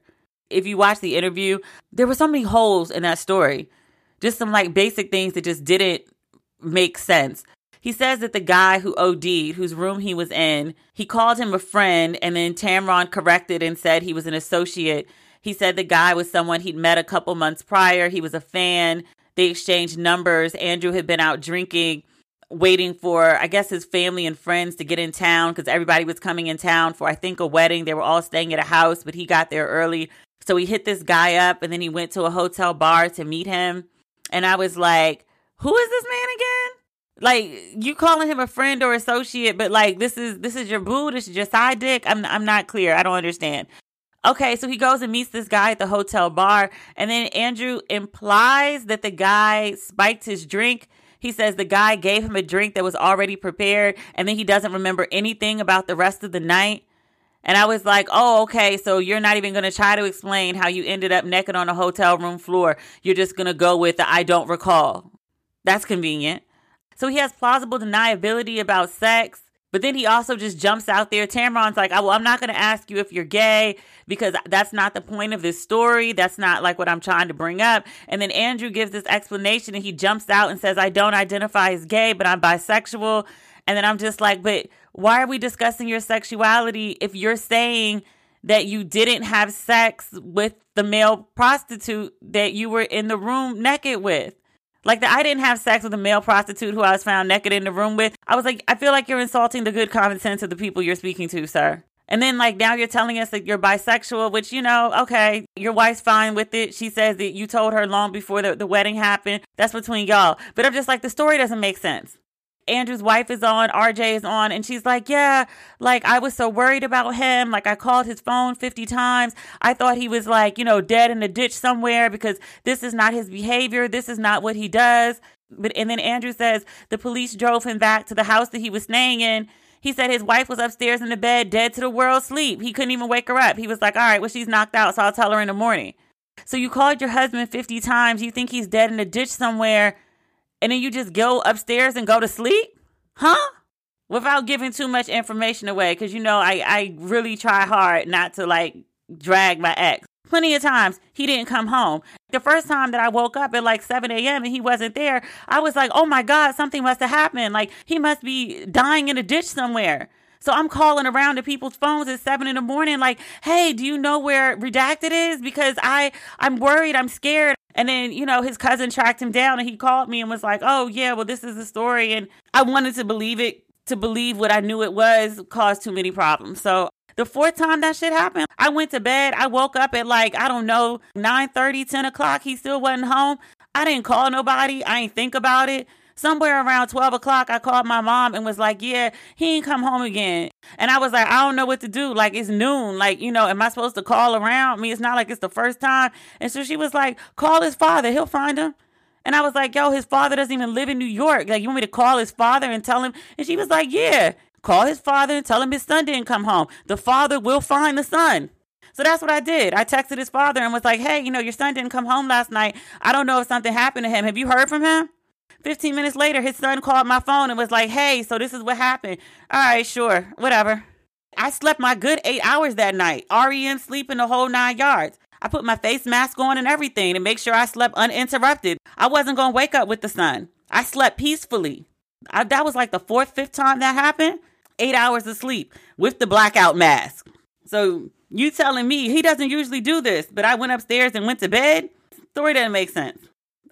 If you watch the interview, there were so many holes in that story. Just some like basic things that just didn't make sense. He says that the guy who OD'd, whose room he was in, he called him a friend, and then Tamron corrected and said he was an associate. He said the guy was someone he'd met a couple months prior. He was a fan. They exchanged numbers. Andrew had been out drinking, waiting for, I guess, his family and friends to get in town because everybody was coming in town for, I think, a wedding. They were all staying at a house, but he got there early. So he hit this guy up and then he went to a hotel bar to meet him. And I was like, who is this man again? like you calling him a friend or associate, but like this is this is your boo, this is your side dick. I'm I'm not clear. I don't understand. Okay, so he goes and meets this guy at the hotel bar, and then Andrew implies that the guy spiked his drink. He says the guy gave him a drink that was already prepared, and then he doesn't remember anything about the rest of the night. And I was like, oh, okay, so you're not even going to try to explain how you ended up naked on a hotel room floor. You're just going to go with the I don't recall. That's convenient. So he has plausible deniability about sex. But then he also just jumps out there. Tamron's like, well, I'm not going to ask you if you're gay because that's not the point of this story. That's not like what I'm trying to bring up. And then Andrew gives this explanation and he jumps out and says, I don't identify as gay, but I'm bisexual. And then I'm just like, but why are we discussing your sexuality if you're saying that you didn't have sex with the male prostitute that you were in the room naked with? Like that I didn't have sex with a male prostitute who I was found naked in the room with. I was like, I feel like you're insulting the good common sense of the people you're speaking to, sir. And then like now you're telling us that you're bisexual, which you know, okay, your wife's fine with it. She says that you told her long before the, the wedding happened. That's between y'all. But I'm just like the story doesn't make sense. Andrew's wife is on, RJ is on, and she's like, Yeah, like I was so worried about him. Like I called his phone 50 times. I thought he was like, you know, dead in a ditch somewhere because this is not his behavior. This is not what he does. But and then Andrew says the police drove him back to the house that he was staying in. He said his wife was upstairs in the bed, dead to the world sleep. He couldn't even wake her up. He was like, All right, well, she's knocked out, so I'll tell her in the morning. So you called your husband 50 times. You think he's dead in a ditch somewhere and then you just go upstairs and go to sleep? Huh? Without giving too much information away, because you know, I, I really try hard not to like drag my ex. Plenty of times he didn't come home. The first time that I woke up at like 7 a.m. and he wasn't there, I was like, oh my God, something must have happened. Like he must be dying in a ditch somewhere. So I'm calling around to people's phones at seven in the morning, like, hey, do you know where redacted is? Because I I'm worried, I'm scared. And then, you know, his cousin tracked him down and he called me and was like, oh yeah, well, this is the story. And I wanted to believe it, to believe what I knew it was caused too many problems. So the fourth time that shit happened, I went to bed. I woke up at like, I don't know, 9 30, 10 o'clock. He still wasn't home. I didn't call nobody. I ain't think about it. Somewhere around 12 o'clock, I called my mom and was like, Yeah, he ain't come home again. And I was like, I don't know what to do. Like, it's noon. Like, you know, am I supposed to call around? I mean, it's not like it's the first time. And so she was like, Call his father. He'll find him. And I was like, yo, his father doesn't even live in New York. Like, you want me to call his father and tell him? And she was like, yeah. Call his father and tell him his son didn't come home. The father will find the son. So that's what I did. I texted his father and was like, hey, you know, your son didn't come home last night. I don't know if something happened to him. Have you heard from him? 15 minutes later, his son called my phone and was like, hey, so this is what happened. All right, sure, whatever. I slept my good eight hours that night. REM sleeping the whole nine yards. I put my face mask on and everything to make sure I slept uninterrupted. I wasn't going to wake up with the sun. I slept peacefully. I, that was like the fourth, fifth time that happened eight hours of sleep with the blackout mask. So you telling me he doesn't usually do this, but I went upstairs and went to bed? Story doesn't make sense.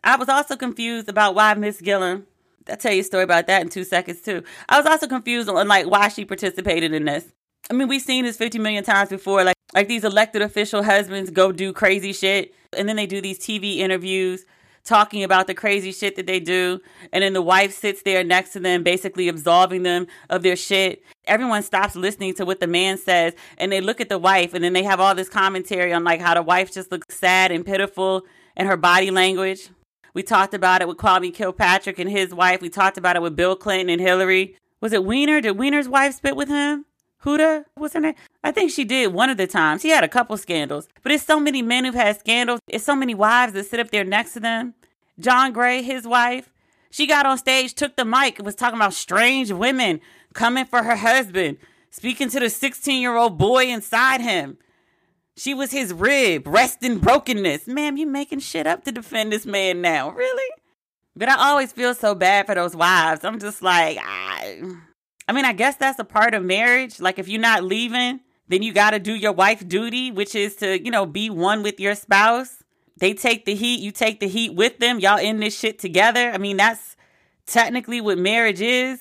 I was also confused about why Miss Gillum. I'll tell you a story about that in two seconds too. I was also confused on like why she participated in this. I mean, we've seen this 50 million times before. Like, like these elected official husbands go do crazy shit, and then they do these TV interviews talking about the crazy shit that they do. And then the wife sits there next to them, basically absolving them of their shit. Everyone stops listening to what the man says and they look at the wife and then they have all this commentary on like how the wife just looks sad and pitiful and her body language. We talked about it with Kwame Kilpatrick and his wife. We talked about it with Bill Clinton and Hillary. Was it Weiner? Did Weiner's wife spit with him? Huma, what's her name? I think she did one of the times. He had a couple scandals, but it's so many men who've had scandals. It's so many wives that sit up there next to them. John Gray, his wife, she got on stage, took the mic, and was talking about strange women coming for her husband, speaking to the 16 year old boy inside him. She was his rib, rest in brokenness. Ma'am, you making shit up to defend this man now, really? But I always feel so bad for those wives. I'm just like, I, I mean, I guess that's a part of marriage. Like, if you're not leaving, then you got to do your wife duty, which is to, you know, be one with your spouse. They take the heat, you take the heat with them. Y'all in this shit together. I mean, that's technically what marriage is.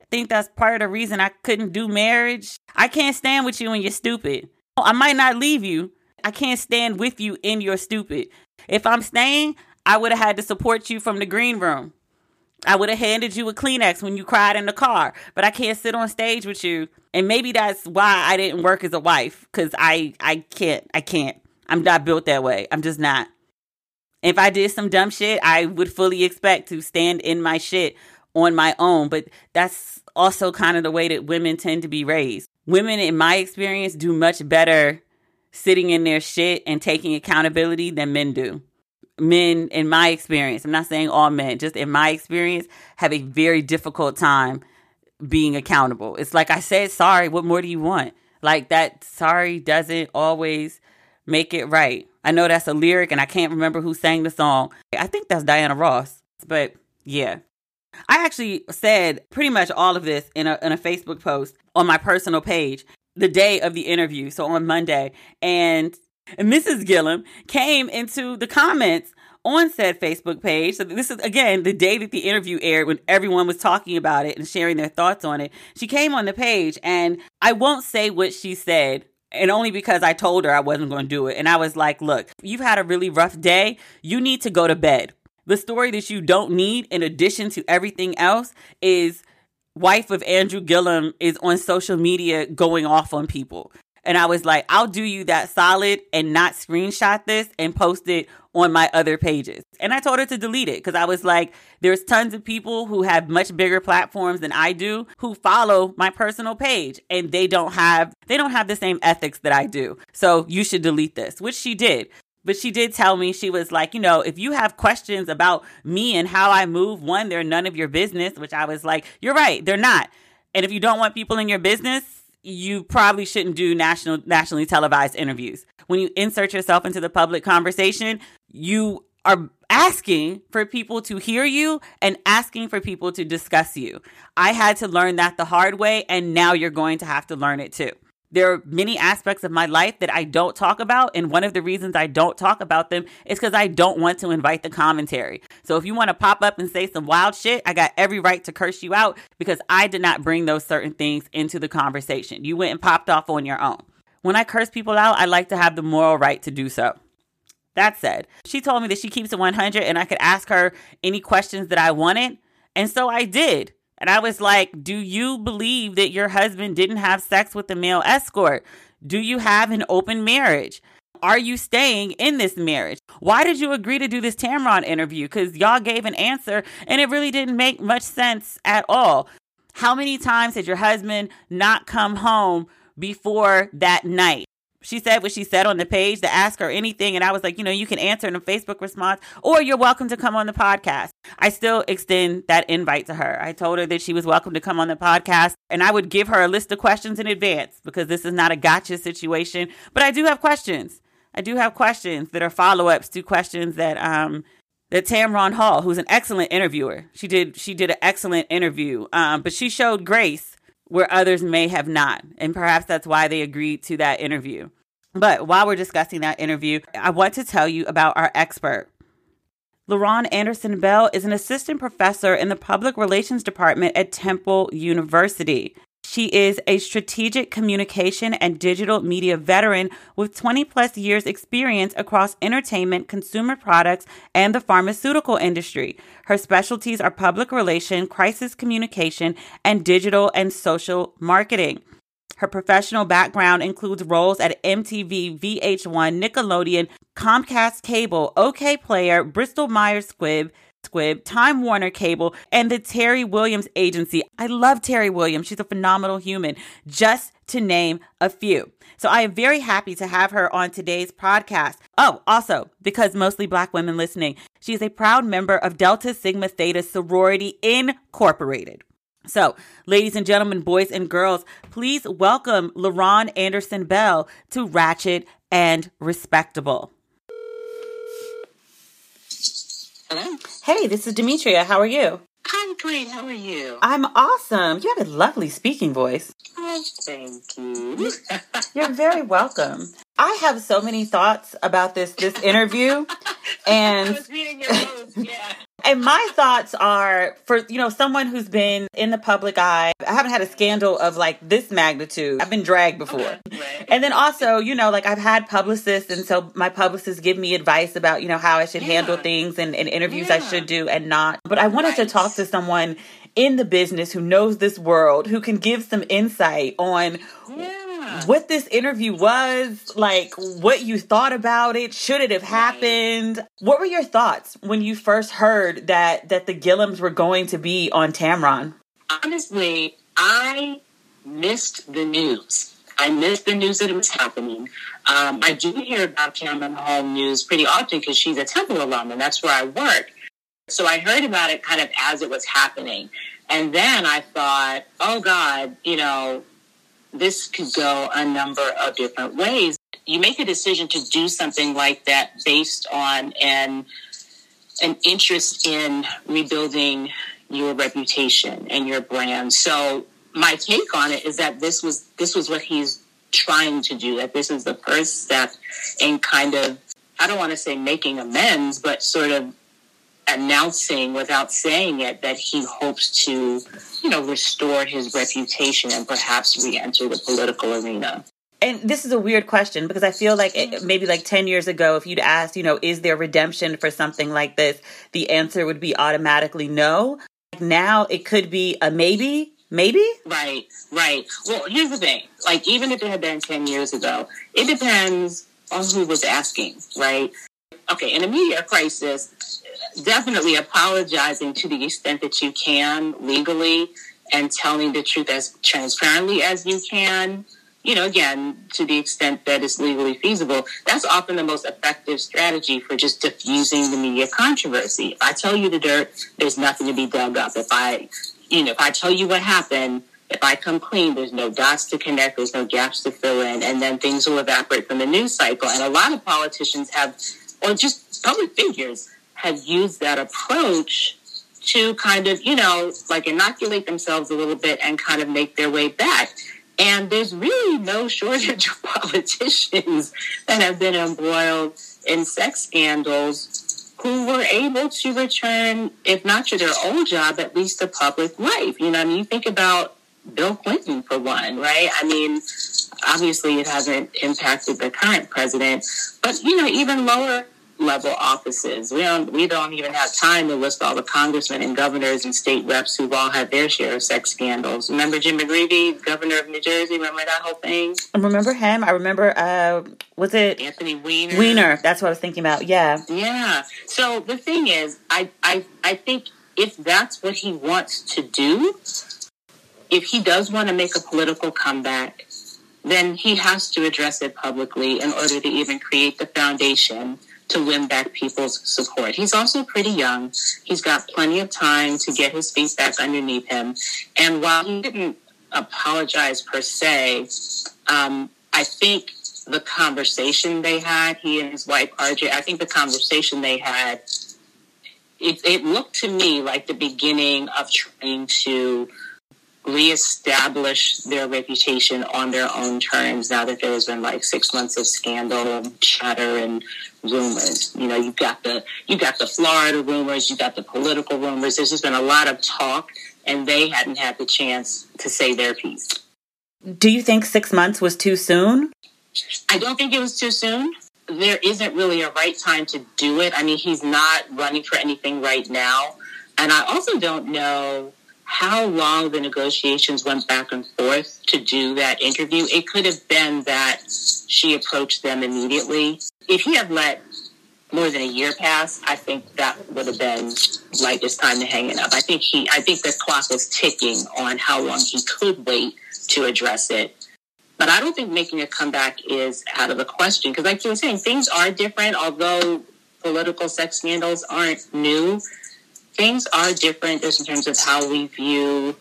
I think that's part of the reason I couldn't do marriage. I can't stand with you when you're stupid. Oh, I might not leave you. I can't stand with you in your stupid. If I'm staying, I would have had to support you from the green room. I would have handed you a Kleenex when you cried in the car, but I can't sit on stage with you. And maybe that's why I didn't work as a wife cuz I I can't I can't. I'm not built that way. I'm just not. If I did some dumb shit, I would fully expect to stand in my shit on my own, but that's also kind of the way that women tend to be raised. Women in my experience do much better sitting in their shit and taking accountability than men do. Men in my experience i'm not saying all men just in my experience have a very difficult time being accountable. It's like i said sorry what more do you want? Like that sorry doesn't always make it right. I know that's a lyric and i can't remember who sang the song. I think that's diana ross but yeah i actually said pretty much all of this in a, in a facebook post on my personal page the day of the interview so on monday and Mrs. Gillum came into the comments on said Facebook page. So this is again the day that the interview aired when everyone was talking about it and sharing their thoughts on it. She came on the page and I won't say what she said and only because I told her I wasn't going to do it. And I was like, look, you've had a really rough day. You need to go to bed. The story that you don't need, in addition to everything else, is wife of Andrew Gillum is on social media going off on people. And I was like, I'll do you that solid and not screenshot this and post it on my other pages. And I told her to delete it because I was like, there's tons of people who have much bigger platforms than I do who follow my personal page and they don't have they don't have the same ethics that I do. So you should delete this, which she did. But she did tell me, she was like, you know, if you have questions about me and how I move, one, they're none of your business, which I was like, you're right, they're not. And if you don't want people in your business, you probably shouldn't do national nationally televised interviews. When you insert yourself into the public conversation, you are asking for people to hear you and asking for people to discuss you. I had to learn that the hard way, and now you're going to have to learn it too. There are many aspects of my life that I don't talk about. And one of the reasons I don't talk about them is because I don't want to invite the commentary. So if you want to pop up and say some wild shit, I got every right to curse you out because I did not bring those certain things into the conversation. You went and popped off on your own. When I curse people out, I like to have the moral right to do so. That said, she told me that she keeps it 100 and I could ask her any questions that I wanted. And so I did. And I was like, Do you believe that your husband didn't have sex with the male escort? Do you have an open marriage? Are you staying in this marriage? Why did you agree to do this Tamron interview? Because y'all gave an answer and it really didn't make much sense at all. How many times had your husband not come home before that night? She said what she said on the page to ask her anything. And I was like, you know, you can answer in a Facebook response or you're welcome to come on the podcast. I still extend that invite to her. I told her that she was welcome to come on the podcast and I would give her a list of questions in advance because this is not a gotcha situation. But I do have questions. I do have questions that are follow ups to questions that, um, that Tamron Hall, who's an excellent interviewer, she did she did an excellent interview, um, but she showed grace where others may have not. And perhaps that's why they agreed to that interview. But while we're discussing that interview, I want to tell you about our expert. LaRon Anderson Bell is an assistant professor in the public relations department at Temple University. She is a strategic communication and digital media veteran with 20 plus years experience across entertainment, consumer products, and the pharmaceutical industry. Her specialties are public relation, crisis communication, and digital and social marketing. Her professional background includes roles at MTV, VH1, Nickelodeon, Comcast Cable, Okayplayer, Bristol Myers Squibb, Squibb, Time Warner Cable, and the Terrie Williams Agency. I love Terrie Williams. She's a phenomenal human, just to name a few. So I am very happy to have her on today's podcast. Oh, also, because mostly black women listening, she is a proud member of Delta Sigma Theta Sorority Incorporated. So, ladies and gentlemen, boys and girls, please welcome LaRon Anderson Bell to Ratchet and Respectable. Hello. Hey, this is Demetria. How are you? I'm great. How are you? I'm awesome. You have a lovely speaking voice. Oh, thank you. [laughs] You're very welcome. I have so many thoughts about this this interview, [laughs] and I was reading your notes. Yeah. And my thoughts are for, you know, someone who's been in the public eye. I haven't had a scandal of like this magnitude. I've been dragged before. Right. And then also, you know, like I've had publicists and so my publicists give me advice about, you know, how I should handle things and, and interviews I should do and not. But I wanted to talk to someone in the business who knows this world, who can give some insight on Yeah. What this interview was, like what you thought about it, should it have happened? What were your thoughts when you first heard that that the Gillums were going to be on Tamron? Honestly, I missed the news. I missed the news that it was happening. Um, I do hear about Tamron Hall news pretty often because she's a Temple alum and that's where I work. So I heard about it kind of as it was happening. And then I thought, oh God, you know, this could go a number of different ways. You make a decision to do something like that based on an an interest in rebuilding your reputation and your brand. So my take on it is that this was this was what he's trying to do. That this is the first step in kind of I don't want to say making amends, but sort of announcing without saying it that he hopes to, you know, restore his reputation and perhaps re-enter the political arena. And this is a weird question because I feel like it, maybe like 10 years ago, if you'd asked, you know, is there redemption for something like this? The answer would be automatically no. Like Now it could be a maybe, maybe? Right, right. Well, here's the thing. Like, even if it had been 10 years ago, it depends on who was asking, right? Okay, in a media crisis, definitely apologizing to the extent that you can legally and telling the truth as transparently as you can. You know, again, to the extent that it's legally feasible, that's often the most effective strategy for just diffusing the media controversy. If I tell you the dirt, there's nothing to be dug up. If I, you know, if I tell you what happened, if I come clean, there's no dots to connect, there's no gaps to fill in, and then things will evaporate from the news cycle. And a lot of politicians have, or just public figures, have used that approach to kind of, you know, like inoculate themselves a little bit and kind of make their way back. And there's really no shortage of [laughs] politicians that have been embroiled in sex scandals who were able to return, if not to their old job, at least to public life. You know, I mean, you think about Bill Clinton for one, right? I mean, obviously it hasn't impacted the current president, but you know, even lower level offices. We don't we don't even have time to list all the congressmen and governors and state reps who've all had their share of sex scandals. Remember Jim McGreevey, governor of New Jersey? Remember that whole thing? I remember him. I remember uh was it Anthony Weiner? Weiner. That's what I was thinking about. Yeah. Yeah. So the thing is, I I I think if that's what he wants to do, if he does want to make a political comeback, then he has to address it publicly in order to even create the foundation to win back people's support. He's also pretty young. He's got plenty of time to get his feet back underneath him. And while he didn't apologize per se, um, I think the conversation they had, he and his wife RJ, I think the conversation they had, it, it looked to me like the beginning of trying to reestablish their reputation on their own terms now that there's been like six months of scandal and chatter and rumors. You know, you've got the you got the Florida rumors, you got the political rumors. There's just been a lot of talk and they hadn't had the chance to say their piece. Do you think six months was too soon? I don't think it was too soon. There isn't really a right time to do it. I mean, he's not running for anything right now. And I also don't know how long the negotiations went back and forth to do that interview. It could have been that she approached them immediately. If he had let more than a year pass, I think that would have been like it's time to hang it up. I think he, I think the clock was ticking on how long he could wait to address it. But I don't think making a comeback is out of the question because, like you were saying, things are different. Although political sex scandals aren't new, things are different just in terms of how we view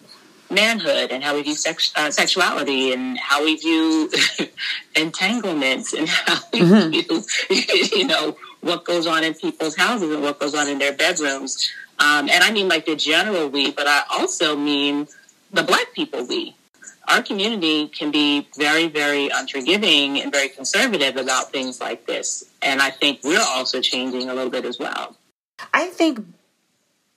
manhood and how we view sex, uh, sexuality and how we view [laughs] entanglements and how we mm-hmm. view, [laughs] you know, what goes on in people's houses and what goes on in their bedrooms. Um, and I mean like the general we, but I also mean the black people we. Our community can be very, very unforgiving and very conservative about things like this. And I think we're also changing a little bit as well. I think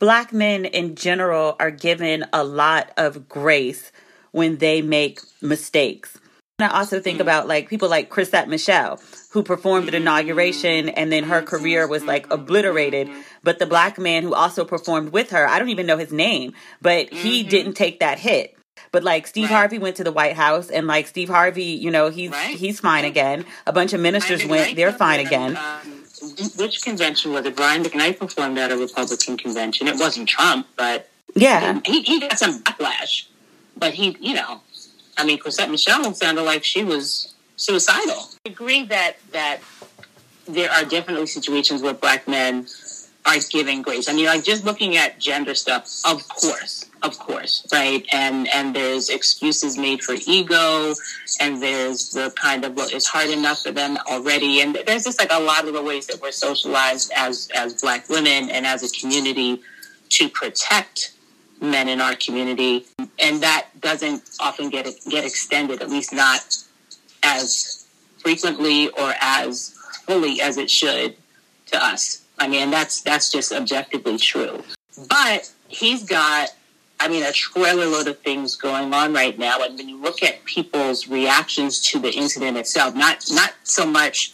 black men in general are given a lot of grace when they make mistakes. And I also think mm. about like people like Chrisette Michele, who performed an inauguration and then her career was like obliterated. But the black man who also performed with her, I don't even know his name, but he mm-hmm. didn't take that hit. But like Steve right. Harvey went to the White House, and like Steve Harvey, you know, he's right. he's fine again. A bunch of ministers went, they're fine again. Um, which convention was it? Brian McKnight performed at a Republican convention. It wasn't Trump, but yeah, he, he got some backlash. But he, you know, I mean, Chrisette Michele sounded like she was suicidal. I agree that that there are definitely situations where black men are giving grace. I mean, like just looking at gender stuff, of course, of course, right? And and there's excuses made for ego, and there's the kind of well, it's hard enough for them already, and there's just like a lot of the ways that we're socialized as as black women and as a community to protect men in our community, and that doesn't often get get extended, at least not as frequently or as fully as it should to us. I mean, that's that's just objectively true. But he's got, I mean, a trailer load of things going on right now. And when you look at people's reactions to the incident itself, not not so much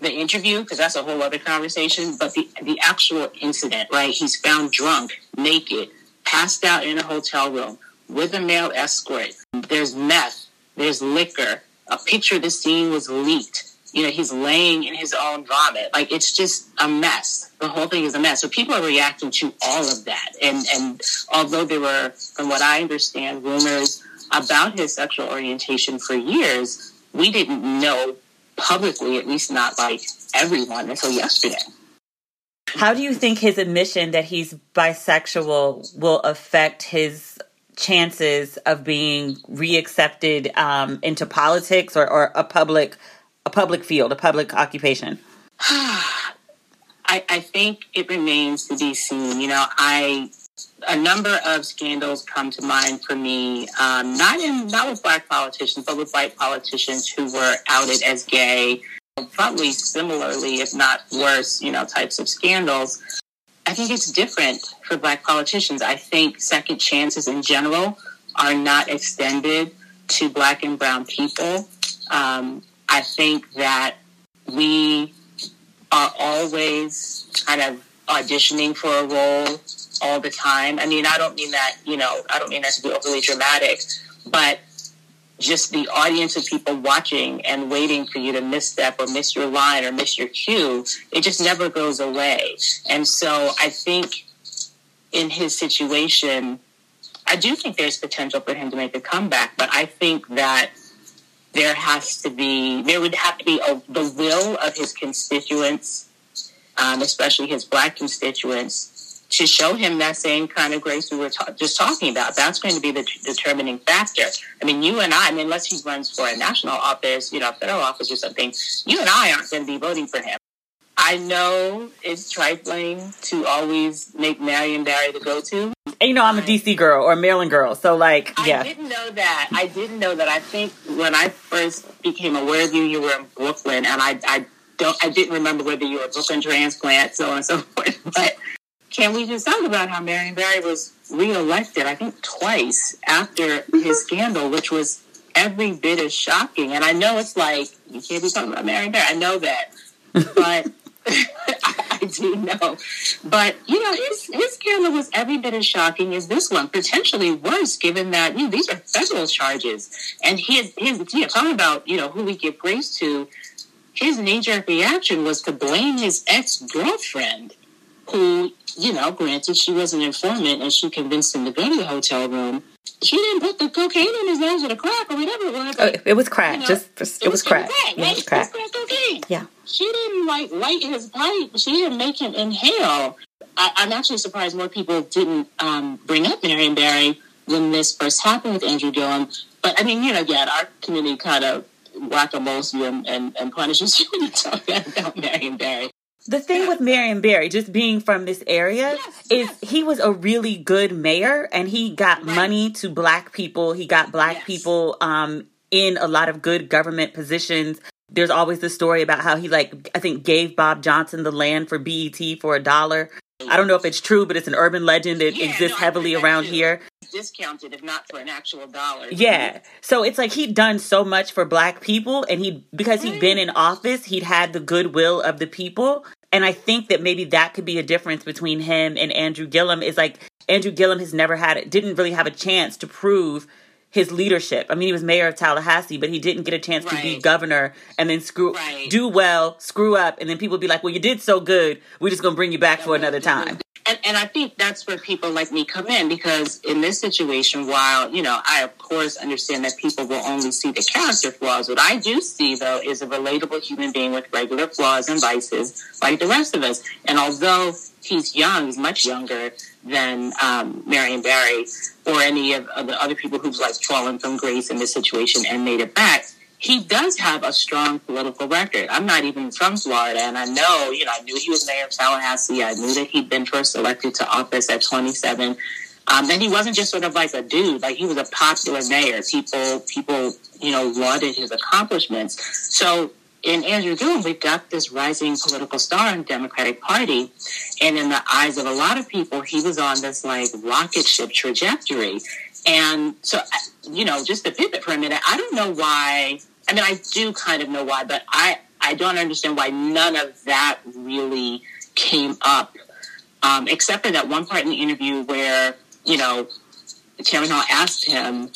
the interview because that's a whole other conversation, but the the actual incident, right? He's found drunk, naked, passed out in a hotel room with a male escort. There's meth, there's liquor. A picture of the scene was leaked you know, he's laying in his own vomit. Like it's just a mess. The whole thing is a mess. So people are reacting to all of that. And and although there were, from what I understand, rumors about his sexual orientation for years, we didn't know publicly, at least not like everyone until yesterday. How do you think his admission that he's bisexual will affect his chances of being reaccepted um, into politics or, or a public a public field, a public occupation? [sighs] I, I think it remains to be seen. You know, I a number of scandals come to mind for me, um, not in not with black politicians, but with white politicians who were outed as gay. Probably similarly, if not worse, you know, types of scandals. I think it's different for black politicians. I think second chances in general are not extended to black and brown people. Um, I think that we are always kind of auditioning for a role all the time. I mean, I don't mean that, you know, I don't mean that to be overly dramatic, but just the audience of people watching and waiting for you to misstep or miss your line or miss your cue, it just never goes away. And so I think in his situation, I do think there's potential for him to make a comeback, but I think that there has to be, there would have to be a, the will of his constituents, um, especially his black constituents, to show him that same kind of grace we were ta- just talking about. That's going to be the t- determining factor. I mean, you and I, I mean, unless he runs for a national office, you know, federal office or something, you and I aren't going to be voting for him. I know it's trifling to always make Marion Barry the go-to. And you know, I'm a DC girl or a Maryland girl, so like, yeah. I didn't know that. I didn't know that. I think when I first became aware of you, you were in Brooklyn, and I, I don't, I didn't remember whether you were a Brooklyn transplant, so on and so [laughs] forth. But can we just talk about how Marion Barry was reelected, I think twice after his mm-hmm. scandal, which was every bit as shocking. And I know it's like, you can't be talking about Marion Barry. I know that. [laughs] But [laughs] I do know. But, you know, his, his scandal was every bit as shocking as this one, potentially worse, given that, you know, these are federal charges. And his, his you know, talking about, you know, who we give grace to, his knee-jerk reaction was to blame his ex-girlfriend who, you know, granted she was an informant and she convinced him to go to the hotel room. She didn't put the cocaine in his nose or the crack or whatever it was. Oh, it was crack. You know, just, just it, it, was, crack. crack. Yeah, it was crack. It was crack cocaine. Yeah. She didn't like light his pipe. She didn't make him inhale. I, am actually surprised more people didn't um, bring up Marion Barry when this first happened with Andrew Gillum. But I mean, you know, again, our community kind of whack a mole you and, and, and punishes you when you talk [laughs] about Marion Barry. The thing with Marion Barry, just being from this area, yes, is yes. he was a really good mayor and he got right. money to black people. He got black yes. people um, in a lot of good government positions. There's always the story about how he, like, I think gave Bob Johnson the land for BET for a dollar. I don't know if it's true, but it's an urban legend that yeah, exists no, heavily around here. Discounted, if not for an actual dollar. Yeah. So it's like he'd done so much for black people, and he because he'd been in office, he'd had the goodwill of the people. And I think that maybe that could be a difference between him and Andrew Gillum. Is like Andrew Gillum has never had, didn't really have a chance to prove his leadership. I mean, he was mayor of Tallahassee, but he didn't get a chance right. to be governor and then screw, right. do well, screw up, and then people be like, "Well, you did so good. We're just gonna bring you back for another time." And, and I think that's where people like me come in because in this situation, while you know, I of course understand that people will only see the character flaws. What I do see though is a relatable human being with regular flaws and vices, like the rest of us. And although he's young, he's much younger than um, Marion Barry or any of, of, the other people who've like fallen from grace in this situation and made it back. He does have a strong political record. I'm not even from Florida, and I know, you know, I knew he was mayor of Tallahassee. I knew that he'd been first elected to office at 27. Um, and he wasn't just sort of like a dude; like he was a popular mayor. People, people, you know, lauded his accomplishments. So in Andrew Gillum, we've got this rising political star in the Democratic Party. And in the eyes of a lot of people, he was on this like rocket ship trajectory. And so, you know, just to pivot for a minute, I don't know why. I mean, I do kind of know why, but I, I don't understand why none of that really came up, um, except for that one part in the interview where, you know, Tamron Hall asked him,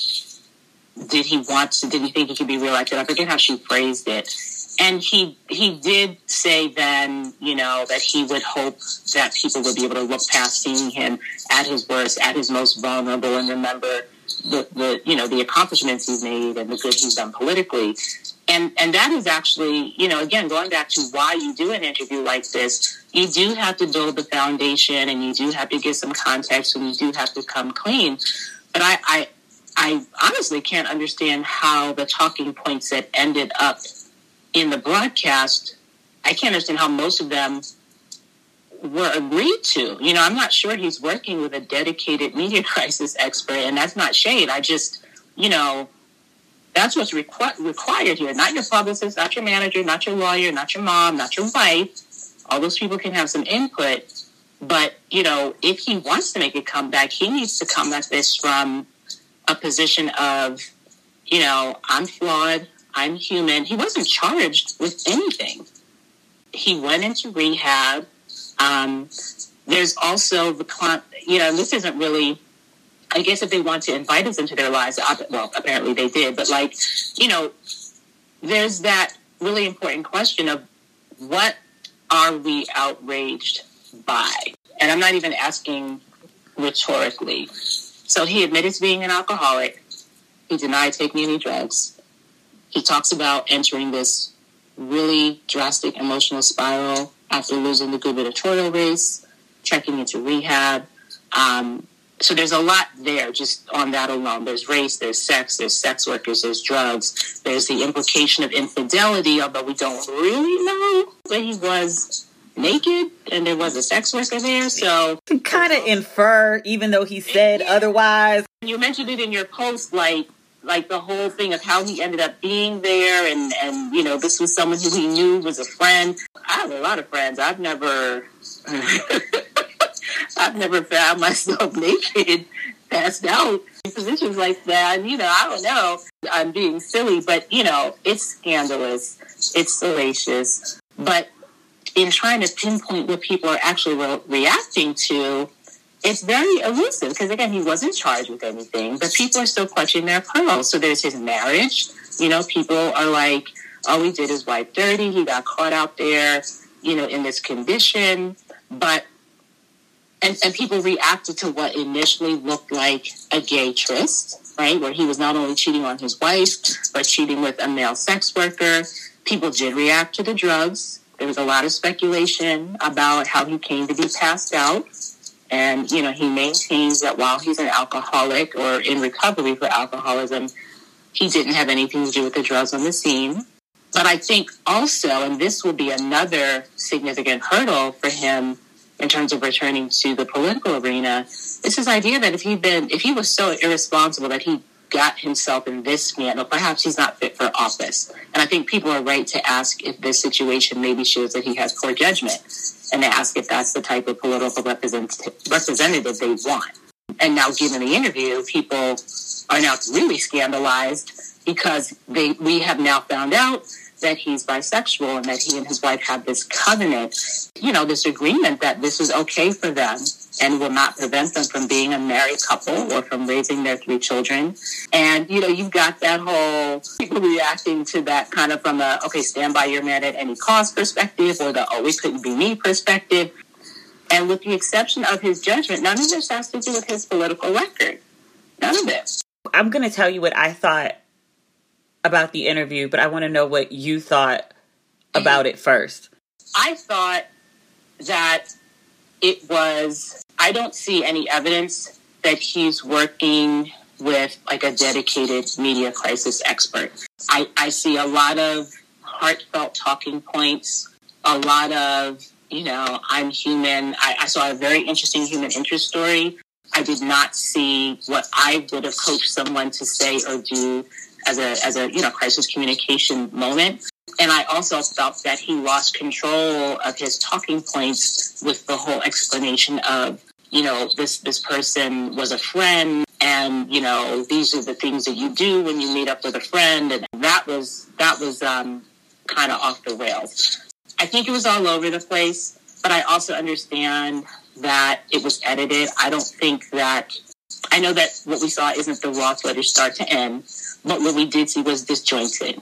did he want to, did he think he could be reelected? I forget how she phrased it and he he did say then, you know, that he would hope that people would be able to look past seeing him at his worst, at his most vulnerable, and remember the, the you know the accomplishments he's made and the good he's done politically. And and that is actually, you know, again going back to why you do an interview like this, you do have to build the foundation, and you do have to give some context, and you do have to come clean. but I, I, I honestly can't understand how the talking points that ended up in the broadcast, I can't understand how most of them were agreed to. You know, I'm not sure he's working with a dedicated media [laughs] crisis expert, and that's not shade. I just, you know, that's what's requ- required here. Not your publicist, not your manager, not your lawyer, not your mom, not your wife. All those people can have some input, but you know, if he wants to make a comeback, he needs to come at this from a position of, you know, I'm flawed, I'm human. He wasn't charged with anything. He went into rehab. Um, there's also the, you know, this isn't really, I guess if they want to invite us into their lives, well, apparently they did, but like, you know, there's that really important question of what are we outraged by? And I'm not even asking rhetorically. So he admitted to being an alcoholic. He denied taking any drugs. He talks about entering this really drastic emotional spiral after losing the gubernatorial race, checking into rehab. Um, so there's a lot there just on that alone. There's race, there's sex, there's sex workers, there's drugs, there's the implication of infidelity, although we don't really know that he was naked and there was a sex worker there. So kind of infer, even though he said yeah. otherwise. You mentioned it in your post, like like the whole thing of how he ended up being there and and you know this was someone who he knew was a friend. I have a lot of friends. I've never [laughs] i've never found [laughs] myself naked passed out in positions like that. And you know i don't know. I'm being silly but you know it's scandalous. It's salacious. But in trying to pinpoint what people are actually re- reacting to it's very elusive because again he wasn't charged with anything but people are still clutching their pearls. So there's his marriage. You know people are like all he did is wipe dirty. He got caught out there you know in this condition. But and, and people reacted to what initially looked like a gay tryst right? Where he was not only cheating on his wife but cheating with a male sex worker. People did react to the drugs. There was a lot of speculation about how he came to be passed out and, you know, he maintains that while he's an alcoholic or in recovery for alcoholism, he didn't have anything to do with the drugs on the scene. But I think also, and this will be another significant hurdle for him in terms of returning to the political arena, is his idea that if he'd been, if he was so irresponsible that he got himself in this scandal, perhaps he's not fit for office. And I think people are right to ask if this situation maybe shows that he has poor judgment and ask if that's the type of political represent- representative they want. And now, given the interview, people are now really scandalized because they we have now found out that he's bisexual and that he and his wife have this covenant, you know, this agreement that this is okay for them and will not prevent them from being a married couple or from raising their three children. And, you know, you've got that whole people reacting to that kind of from a, okay, stand by your man at any cost perspective or the, oh, it couldn't be me perspective. And with the exception of his judgment, none of this has to do with his political record. None of this. I'm going to tell you what I thought about the interview, but I want to know what you thought about it first. I thought that it was, I don't see any evidence that he's working with like a dedicated media crisis expert. I, I see a lot of heartfelt talking points, a lot of, you know, I'm human. I, I saw a very interesting human interest story. I did not see what I would have coached someone to say or do as a as a you know crisis communication moment. And I also felt that he lost control of his talking points with the whole explanation of, you know, this this person was a friend and, you know, these are the things that you do when you meet up with a friend and that was that was um, kind of off the rails. I think it was all over the place, but I also understand that it was edited. I don't think that I know that what we saw isn't the raw footage start to end, but what we did see was disjointed.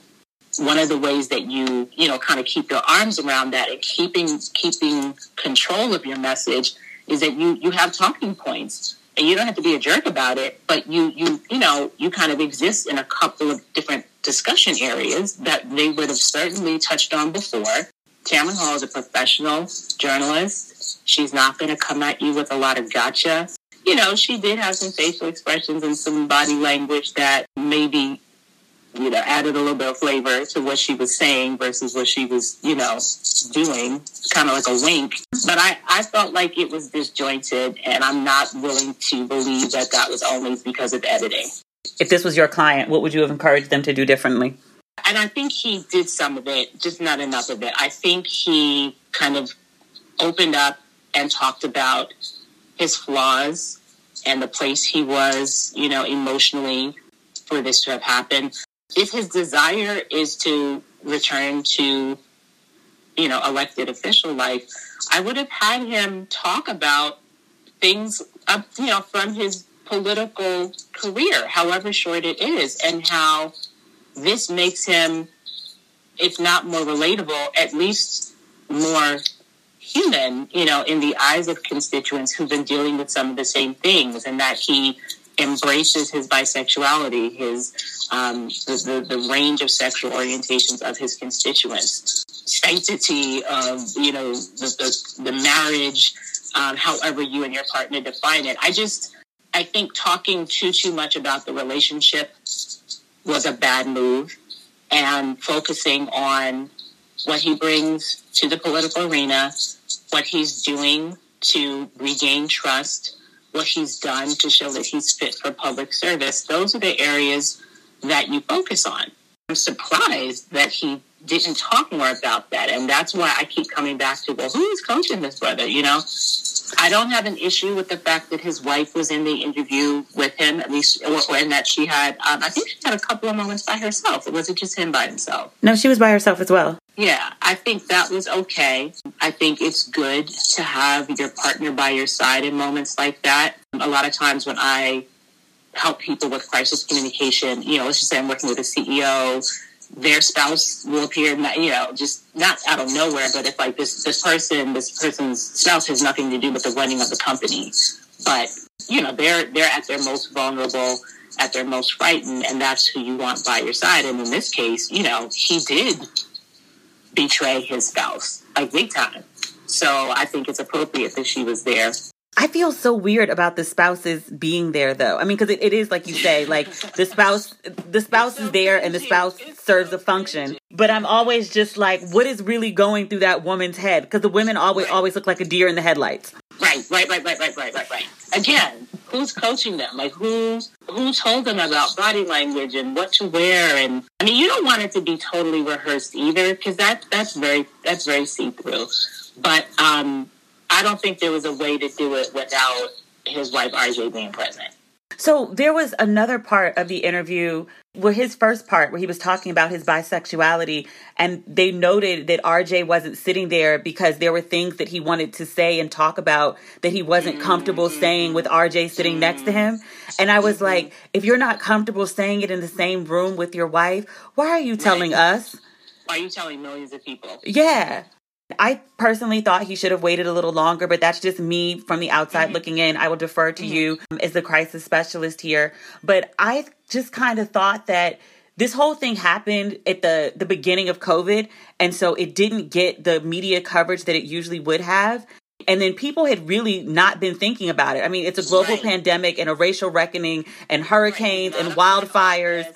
One of the ways that you, you know, kind of keep your arms around that and keeping keeping control of your message is that you you have talking points and you don't have to be a jerk about it, but you you you know you kind of exist in a couple of different discussion areas that they would have certainly touched on before. Tamron Hall is a professional journalist. She's not going to come at you with a lot of gotcha you know, she did have some facial expressions and some body language that maybe, you know, added a little bit of flavor to what she was saying versus what she was, you know, doing, kind of like a wink. But I, I felt like it was disjointed, and I'm not willing to believe that that was only because of editing. If this was your client, what would you have encouraged them to do differently? And I think he did some of it, just not enough of it. I think he kind of opened up and talked about his flaws and the place he was, you know, emotionally for this to have happened. If his desire is to return to, you know, elected official life, I would have had him talk about things, uh, you know, from his political career, however short it is, and how this makes him, if not more relatable, at least more human, you know, in the eyes of constituents who've been dealing with some of the same things, and that he embraces his bisexuality, his um, the, the, the range of sexual orientations of his constituents, sanctity of you know the the, the marriage, um, however you and your partner define it. I just I think talking too too much about the relationship was a bad move, and focusing on what he brings to the political arena, what he's doing to regain trust, what he's done to show that he's fit for public service. Those are the areas that you focus on. I'm surprised that he didn't talk more about that. And that's why I keep coming back to, well, who is coaching this brother? You know, I don't have an issue with the fact that his wife was in the interview with him, at least, and that she had, um, I think she had a couple of moments by herself. It wasn't just him by himself. No, she was by herself as well. Yeah, I think that was okay. I think it's good to have your partner by your side in moments like that. A lot of times when I help people with crisis communication, you know, let's just say I'm working with a CEO, their spouse will appear, you know, just not out of nowhere, but if like this, this person, this person's spouse has nothing to do with the running of the company, but you know, they're, they're at their most vulnerable, at their most frightened, and that's who you want by your side. And in this case, you know, he did betray his spouse, like big time. So I think it's appropriate that she was there. I feel so weird about the spouses being there though. I mean, because it, it is like you say, like the spouse, the spouse is there and the spouse serves a function. But I'm always just like, what is really going through that woman's head? Because the women always always look like a deer in the headlights. Right, right, right, right, right, right, right, right. Again, who's coaching them? Like who who told them about body language and what to wear? And I mean, you don't want it to be totally rehearsed either, because that that's very that's very see through. But um, I don't think there was a way to do it without his wife RJ being present. So there was another part of the interview where his first part where he was talking about his bisexuality and they noted that RJ wasn't sitting there because there were things that he wanted to say and talk about that he wasn't comfortable mm-hmm. saying with RJ sitting next to him. And I was like, mm-hmm. if you're not comfortable saying it in the same room with your wife, why are you telling us? Why are you telling millions of people? Yeah. I personally thought he should have waited a little longer, but that's just me from the outside mm-hmm. looking in. I will defer to mm-hmm. you as the crisis specialist here. But I just kind of thought that this whole thing happened at the the beginning of COVID, and so it didn't get the media coverage that it usually would have. And then people had really not been thinking about it. I mean, it's a global right. pandemic and a racial reckoning and hurricanes right. and wildfires.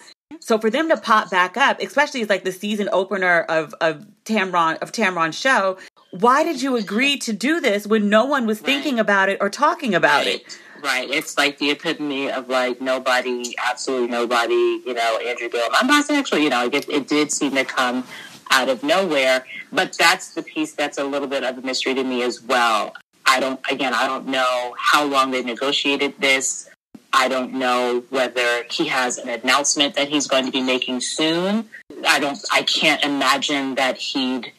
So for them to pop back up, especially as like the season opener of of Tamron of Tamron's show, why did you agree to do this when no one was thinking about it or talking about right. it? Right. It's like the epitome of like nobody, absolutely nobody, you know, Andrew Bill. I'm Actually, you know, it, it did seem to come out of nowhere. But that's the piece that's a little bit of a mystery to me as well. I don't, again, I don't know how long they negotiated this. I don't know whether he has an announcement that he's going to be making soon. I don't. I can't imagine that he'd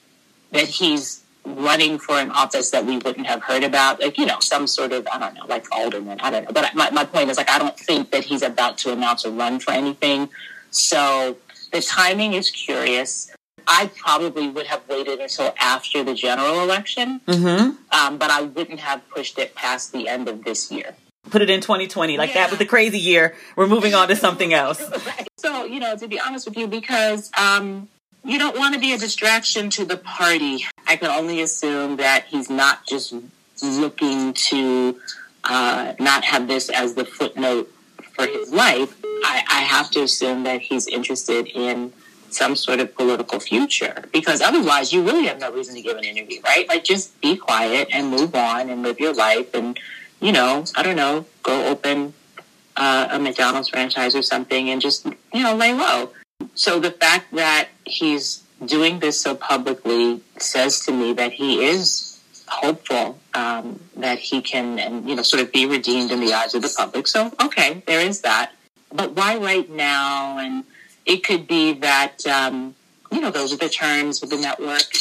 that he's running for an office that we wouldn't have heard about. Like you know, some sort of I don't know, like alderman. I don't know. But my my point is like I don't think that he's about to announce a run for anything. So the timing is curious. I probably would have waited until after the general election, mm-hmm. um, but I wouldn't have pushed it past the end of this year put it in 2020 like yeah. that was the crazy year we're moving on to something [laughs] else right. so you know to be honest with you because um, you don't want to be a distraction to the party i can only assume that he's not just looking to uh, not have this as the footnote for his life, I, I have to assume that he's interested in some sort of political future because otherwise you really have no reason to give an interview, right? Like just be quiet and move on and live your life and, you know, I don't know, go open uh, a McDonald's franchise or something and just, you know, lay low. So the fact that he's doing this so publicly says to me that he is hopeful um, that he can, and you know, sort of be redeemed in the eyes of the public. So okay, there is that. But why right now? And it could be that um, you know those are the terms of the network.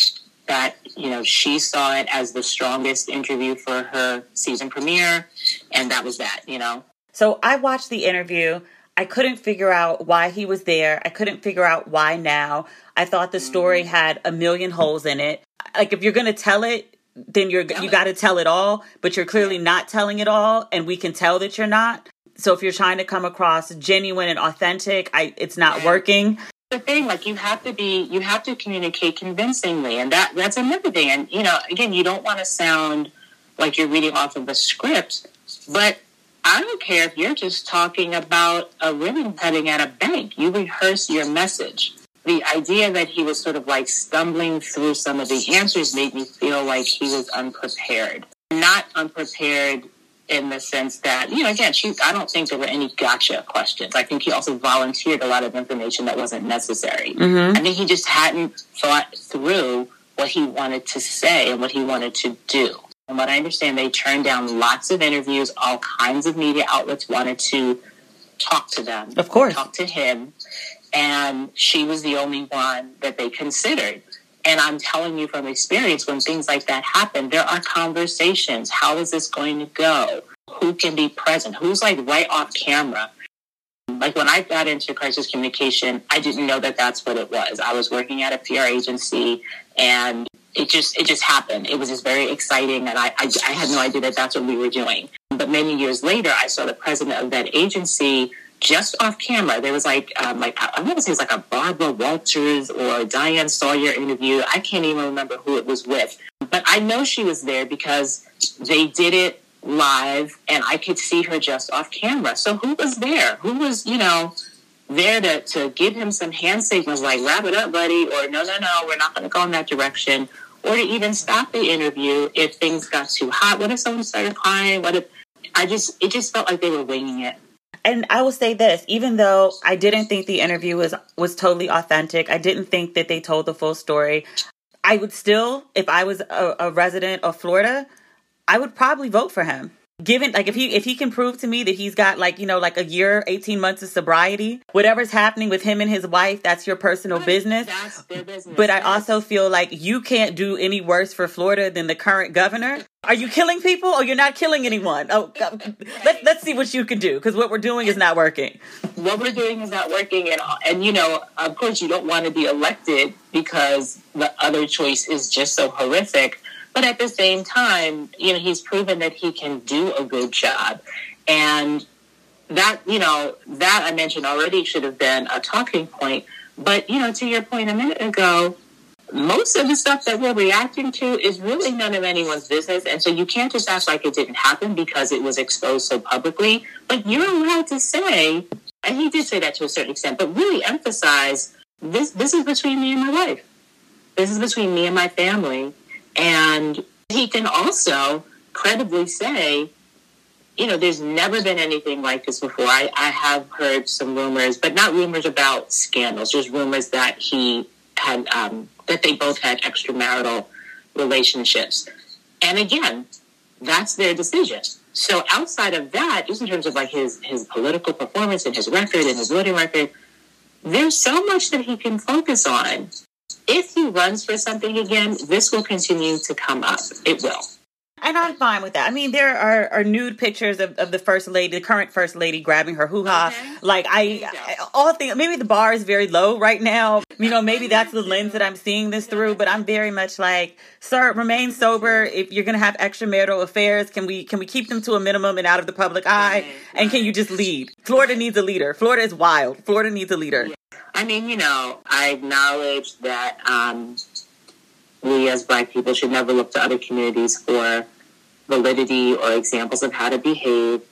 That you know she saw it as the strongest interview for her season premiere, and that was that. You know. So I watched the interview. I couldn't figure out why he was there. I couldn't figure out why now. I thought the story mm-hmm. had a million holes in it. Like if you're going to tell it, then you're you got to tell it all, but you're clearly not telling it all and we can tell that you're not. So if you're trying to come across genuine and authentic, I it's not working. The thing, like you have to be, you have to communicate convincingly, and that that's another thing. And you know, again, you don't want to sound like you're reading off of a script, but I don't care if you're just talking about a ribbon cutting at a bank. You rehearse your message. The idea that he was sort of like stumbling through some of the answers made me feel like he was unprepared. Not unprepared in the sense that, you know, again, she, I don't think there were any gotcha questions. I think he also volunteered a lot of information that wasn't necessary. Mm-hmm. I think he just hadn't thought through what he wanted to say and what he wanted to do. And what I understand, they turned down lots of interviews. All kinds of media outlets wanted to talk to them. Of course. Talk to him. And she was the only one that they considered. And I'm telling you from experience, when things like that happen, there are conversations. How is this going to go? Who can be present? Who's like right off camera? Like when I got into crisis communication, I didn't know that that's what it was. I was working at a PR agency and it just it just happened. It was just very exciting, and I, I, I had no idea that that's what we were doing. But many years later, I saw the president of that agency just off camera. There was like um, like I want to say it was like a Barbara Walters or Diane Sawyer interview. I can't even remember who it was with, but I know she was there because they did it live, and I could see her just off camera. So who was there? Who was you know? there to, to give him some hand signals like wrap it up buddy or no no no we're not going to go in that direction or to even stop the interview if things got too hot what if someone started crying what if i just it just felt like they were winging it and I will say this, even though I didn't think the interview was was totally authentic, I didn't think that they told the full story. I would still, if I was a, a resident of Florida, I would probably vote for him given like if he if he can prove to me that he's got like you know like a year 18 months of sobriety whatever's happening with him and his wife that's your personal business. business. But i also feel like you can't do any worse for florida than the current governor. Are you killing people or you're not killing anyone? Oh let, let's see what you can do because what we're doing is not working. What we're doing is not working and and you know of course you don't want to be elected because the other choice is just so horrific but at the same time, you know, he's proven that he can do a good job. And that, you know, that I mentioned already should have been a talking point. But, you know, to your point a minute ago, most of the stuff that we're reacting to is really none of anyone's business. And so you can't just act like it didn't happen because it was exposed so publicly. But you're allowed to say, and he did say that to a certain extent, but really emphasize this this is between me and my wife. This is between me and my family. And he can also credibly say, you know, there's never been anything like this before. I, I have heard some rumors, but not rumors about scandals, just rumors that he had, um, that they both had extramarital relationships. And again, that's their decision. So outside of that, just in terms of like his, his political performance and his record and his voting record, there's so much that he can focus on if he runs for something again, this will continue to come up. It will. And I'm fine with that. I mean, there are, are nude pictures of, of the first lady, the current first lady, grabbing her hoo ha. Okay. Like I, I, all things. Maybe the bar is very low right now. You know, maybe that's the lens that I'm seeing this through. But I'm very much like, sir, remain sober. If you're gonna have extramarital affairs, can we can we keep them to a minimum and out of the public eye? And can you just lead? Florida needs a leader. Florida is wild. Florida needs a leader. I mean, you know, I acknowledge that um, we as Black people should never look to other communities for validity or examples of how to behave.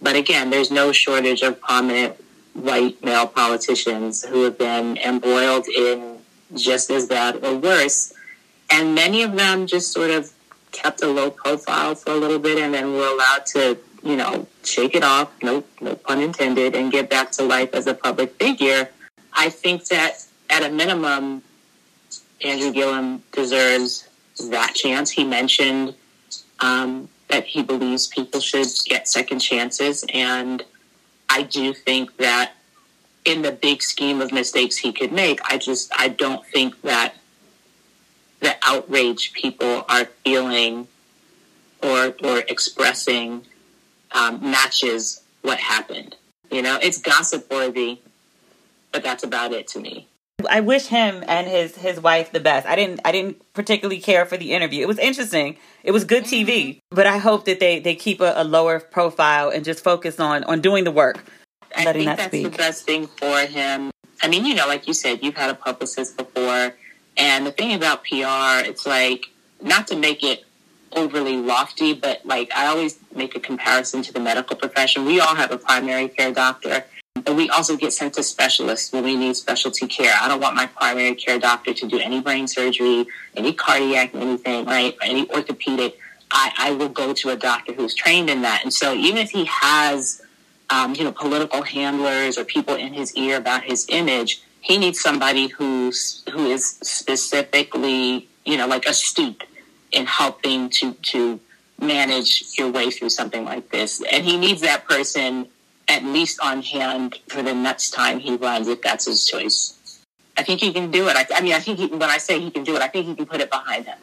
But again, there's no shortage of prominent white male politicians who have been embroiled in just as bad or worse. And many of them just sort of kept a low profile for a little bit and then were allowed to, you know, shake it off, no, no pun intended, and get back to life as a public figure. I think that at a minimum, Andrew Gillum deserves that chance. He mentioned um, that he believes people should get second chances. And I do think that in the big scheme of mistakes he could make, I just, I don't think that the outrage people are feeling or, or expressing um, matches what happened. You know, it's gossip worthy, but that's about it to me. I wish him and his his wife the best. I didn't I didn't particularly care for the interview. It was interesting. It was good TV, mm-hmm. but I hope that they they keep a, a lower profile and just focus on on doing the work. I think that that's speak. the best thing for him. I mean, you know, like you said, you've had a publicist before, and the thing about PR, it's like not to make it overly lofty, but like I always make a comparison to the medical profession. We all have a primary care doctor but we also get sent to specialists when we need specialty care. I don't want my primary care doctor to do any brain surgery, any cardiac, anything, right? Any orthopedic. I, I will go to a doctor who's trained in that. And so even if he has, um, you know, political handlers or people in his ear about his image, he needs somebody who's who is specifically, you know, like astute in helping to to manage your way through something like this. And he needs that person at least on hand for the next time he runs, if that's his choice. I think he can do it. I, I mean, I think he, when I say he can do it, I think he can put it behind him.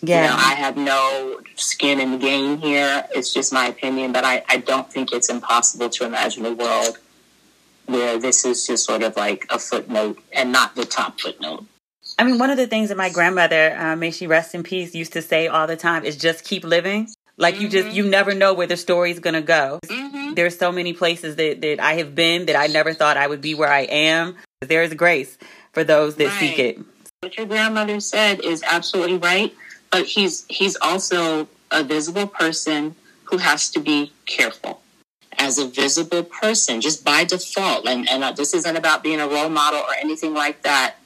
Yeah. You know, I have no skin in the game here. It's just my opinion, but I, I don't think it's impossible to imagine a world where this is just sort of like a footnote and not the top footnote. I mean, one of the things that my grandmother, uh, may she rest in peace, used to say all the time is just keep living. Like mm-hmm. you just you never know where the story's gonna go. Mm-hmm. There's so many places that, that I have been that I never thought I would be where I am. There is grace for those that right. seek it. What your grandmother said is absolutely right, but he's he's also a visible person who has to be careful. As a visible person, just by default, and, and uh, this isn't about being a role model or anything like that.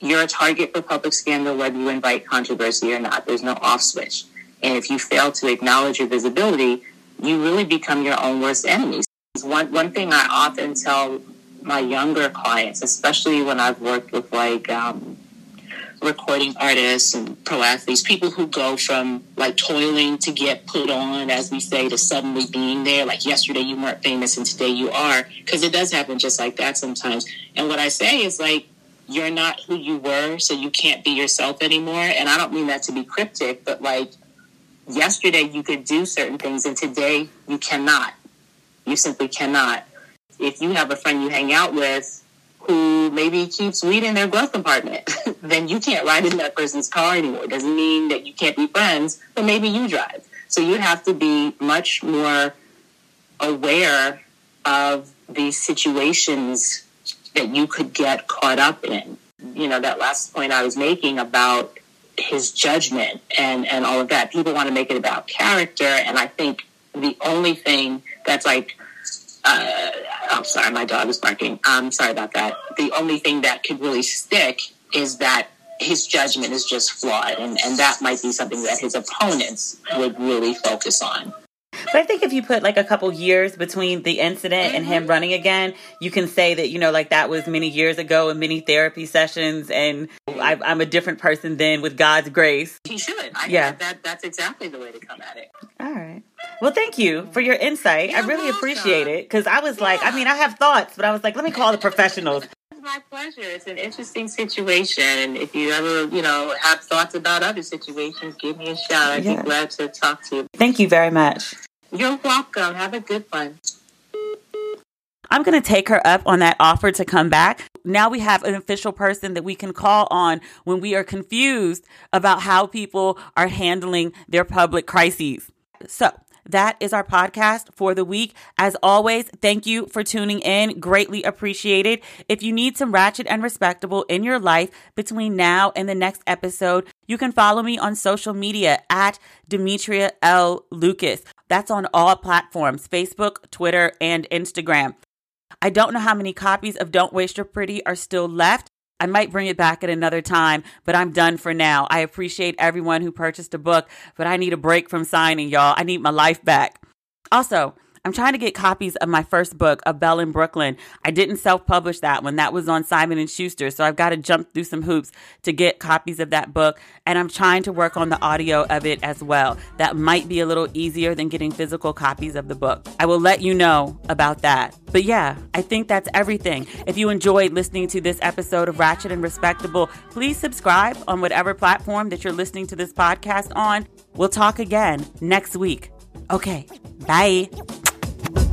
You're a target for public scandal whether you invite controversy or not. There's no off switch. And if you fail to acknowledge your visibility, you really become your own worst enemy. One, one thing I often tell my younger clients, especially when I've worked with like um, recording artists and pro athletes, people who go from like toiling to get put on, as we say, to suddenly being there. Like yesterday you weren't famous and today you are, because it does happen just like that sometimes. And what I say is like, you're not who you were, so you can't be yourself anymore. And I don't mean that to be cryptic, but like yesterday you could do certain things and today you cannot. You simply cannot. If you have a friend you hang out with who maybe keeps weed in their glove compartment, [laughs] then you can't ride in that person's car anymore. It doesn't mean that you can't be friends, but maybe you drive. So you have to be much more aware of these situations that you could get caught up in. You know, that last point I was making about his judgment and and all of that. People want to make it about character, and I think the only thing that's like, uh, I'm sorry, my dog is barking. I'm sorry about that. The only thing that could really stick is that his judgment is just flawed, and and that might be something that his opponents would really focus on. But I think if you put like a couple years between the incident mm-hmm. and him mm-hmm. running again, you can say that, you know, like that was many years ago and many therapy sessions and I, am a different person then with God's grace. He should. I yeah. That, that's exactly the way to come at it. All right. Well, thank you for your insight. I really welcome. appreciate it because I was yeah. like, I mean, I have thoughts, but I was like, let me call the professionals. [laughs] It's my pleasure. It's an interesting situation. And if you ever, you know, have thoughts about other situations, give me a shout. I'd yeah. be glad to talk to you. Thank you very much. You're welcome. Have a good one. I'm going to take her up on that offer to come back. Now we have an official person that we can call on when we are confused about how people are handling their public crises. So, that is our podcast for the week. As always, thank you for tuning in. Greatly appreciated. If you need some ratchet and respectable in your life between now and the next episode, You can follow me on social media at Demetria L. Lucas. That's on all platforms Facebook, Twitter, and Instagram. I don't know how many copies of Don't Waste Your Pretty are still left. I might bring it back at another time, but I'm done for now. I appreciate everyone who purchased a book, but I need a break from signing, y'all. I need my life back. Also, I'm trying to get copies of my first book, A Belle in Brooklyn. I didn't self-publish that one. That was on Simon and Schuster, so I've got to jump through some hoops to get copies of that book, and I'm trying to work on the audio of it as well. That might be a little easier than getting physical copies of the book. I will let you know about that. But yeah, I think that's everything. If you enjoyed listening to this episode of Ratchet and Respectable, please subscribe on whatever platform that you're listening to this podcast on. We'll talk again next week. Okay, bye.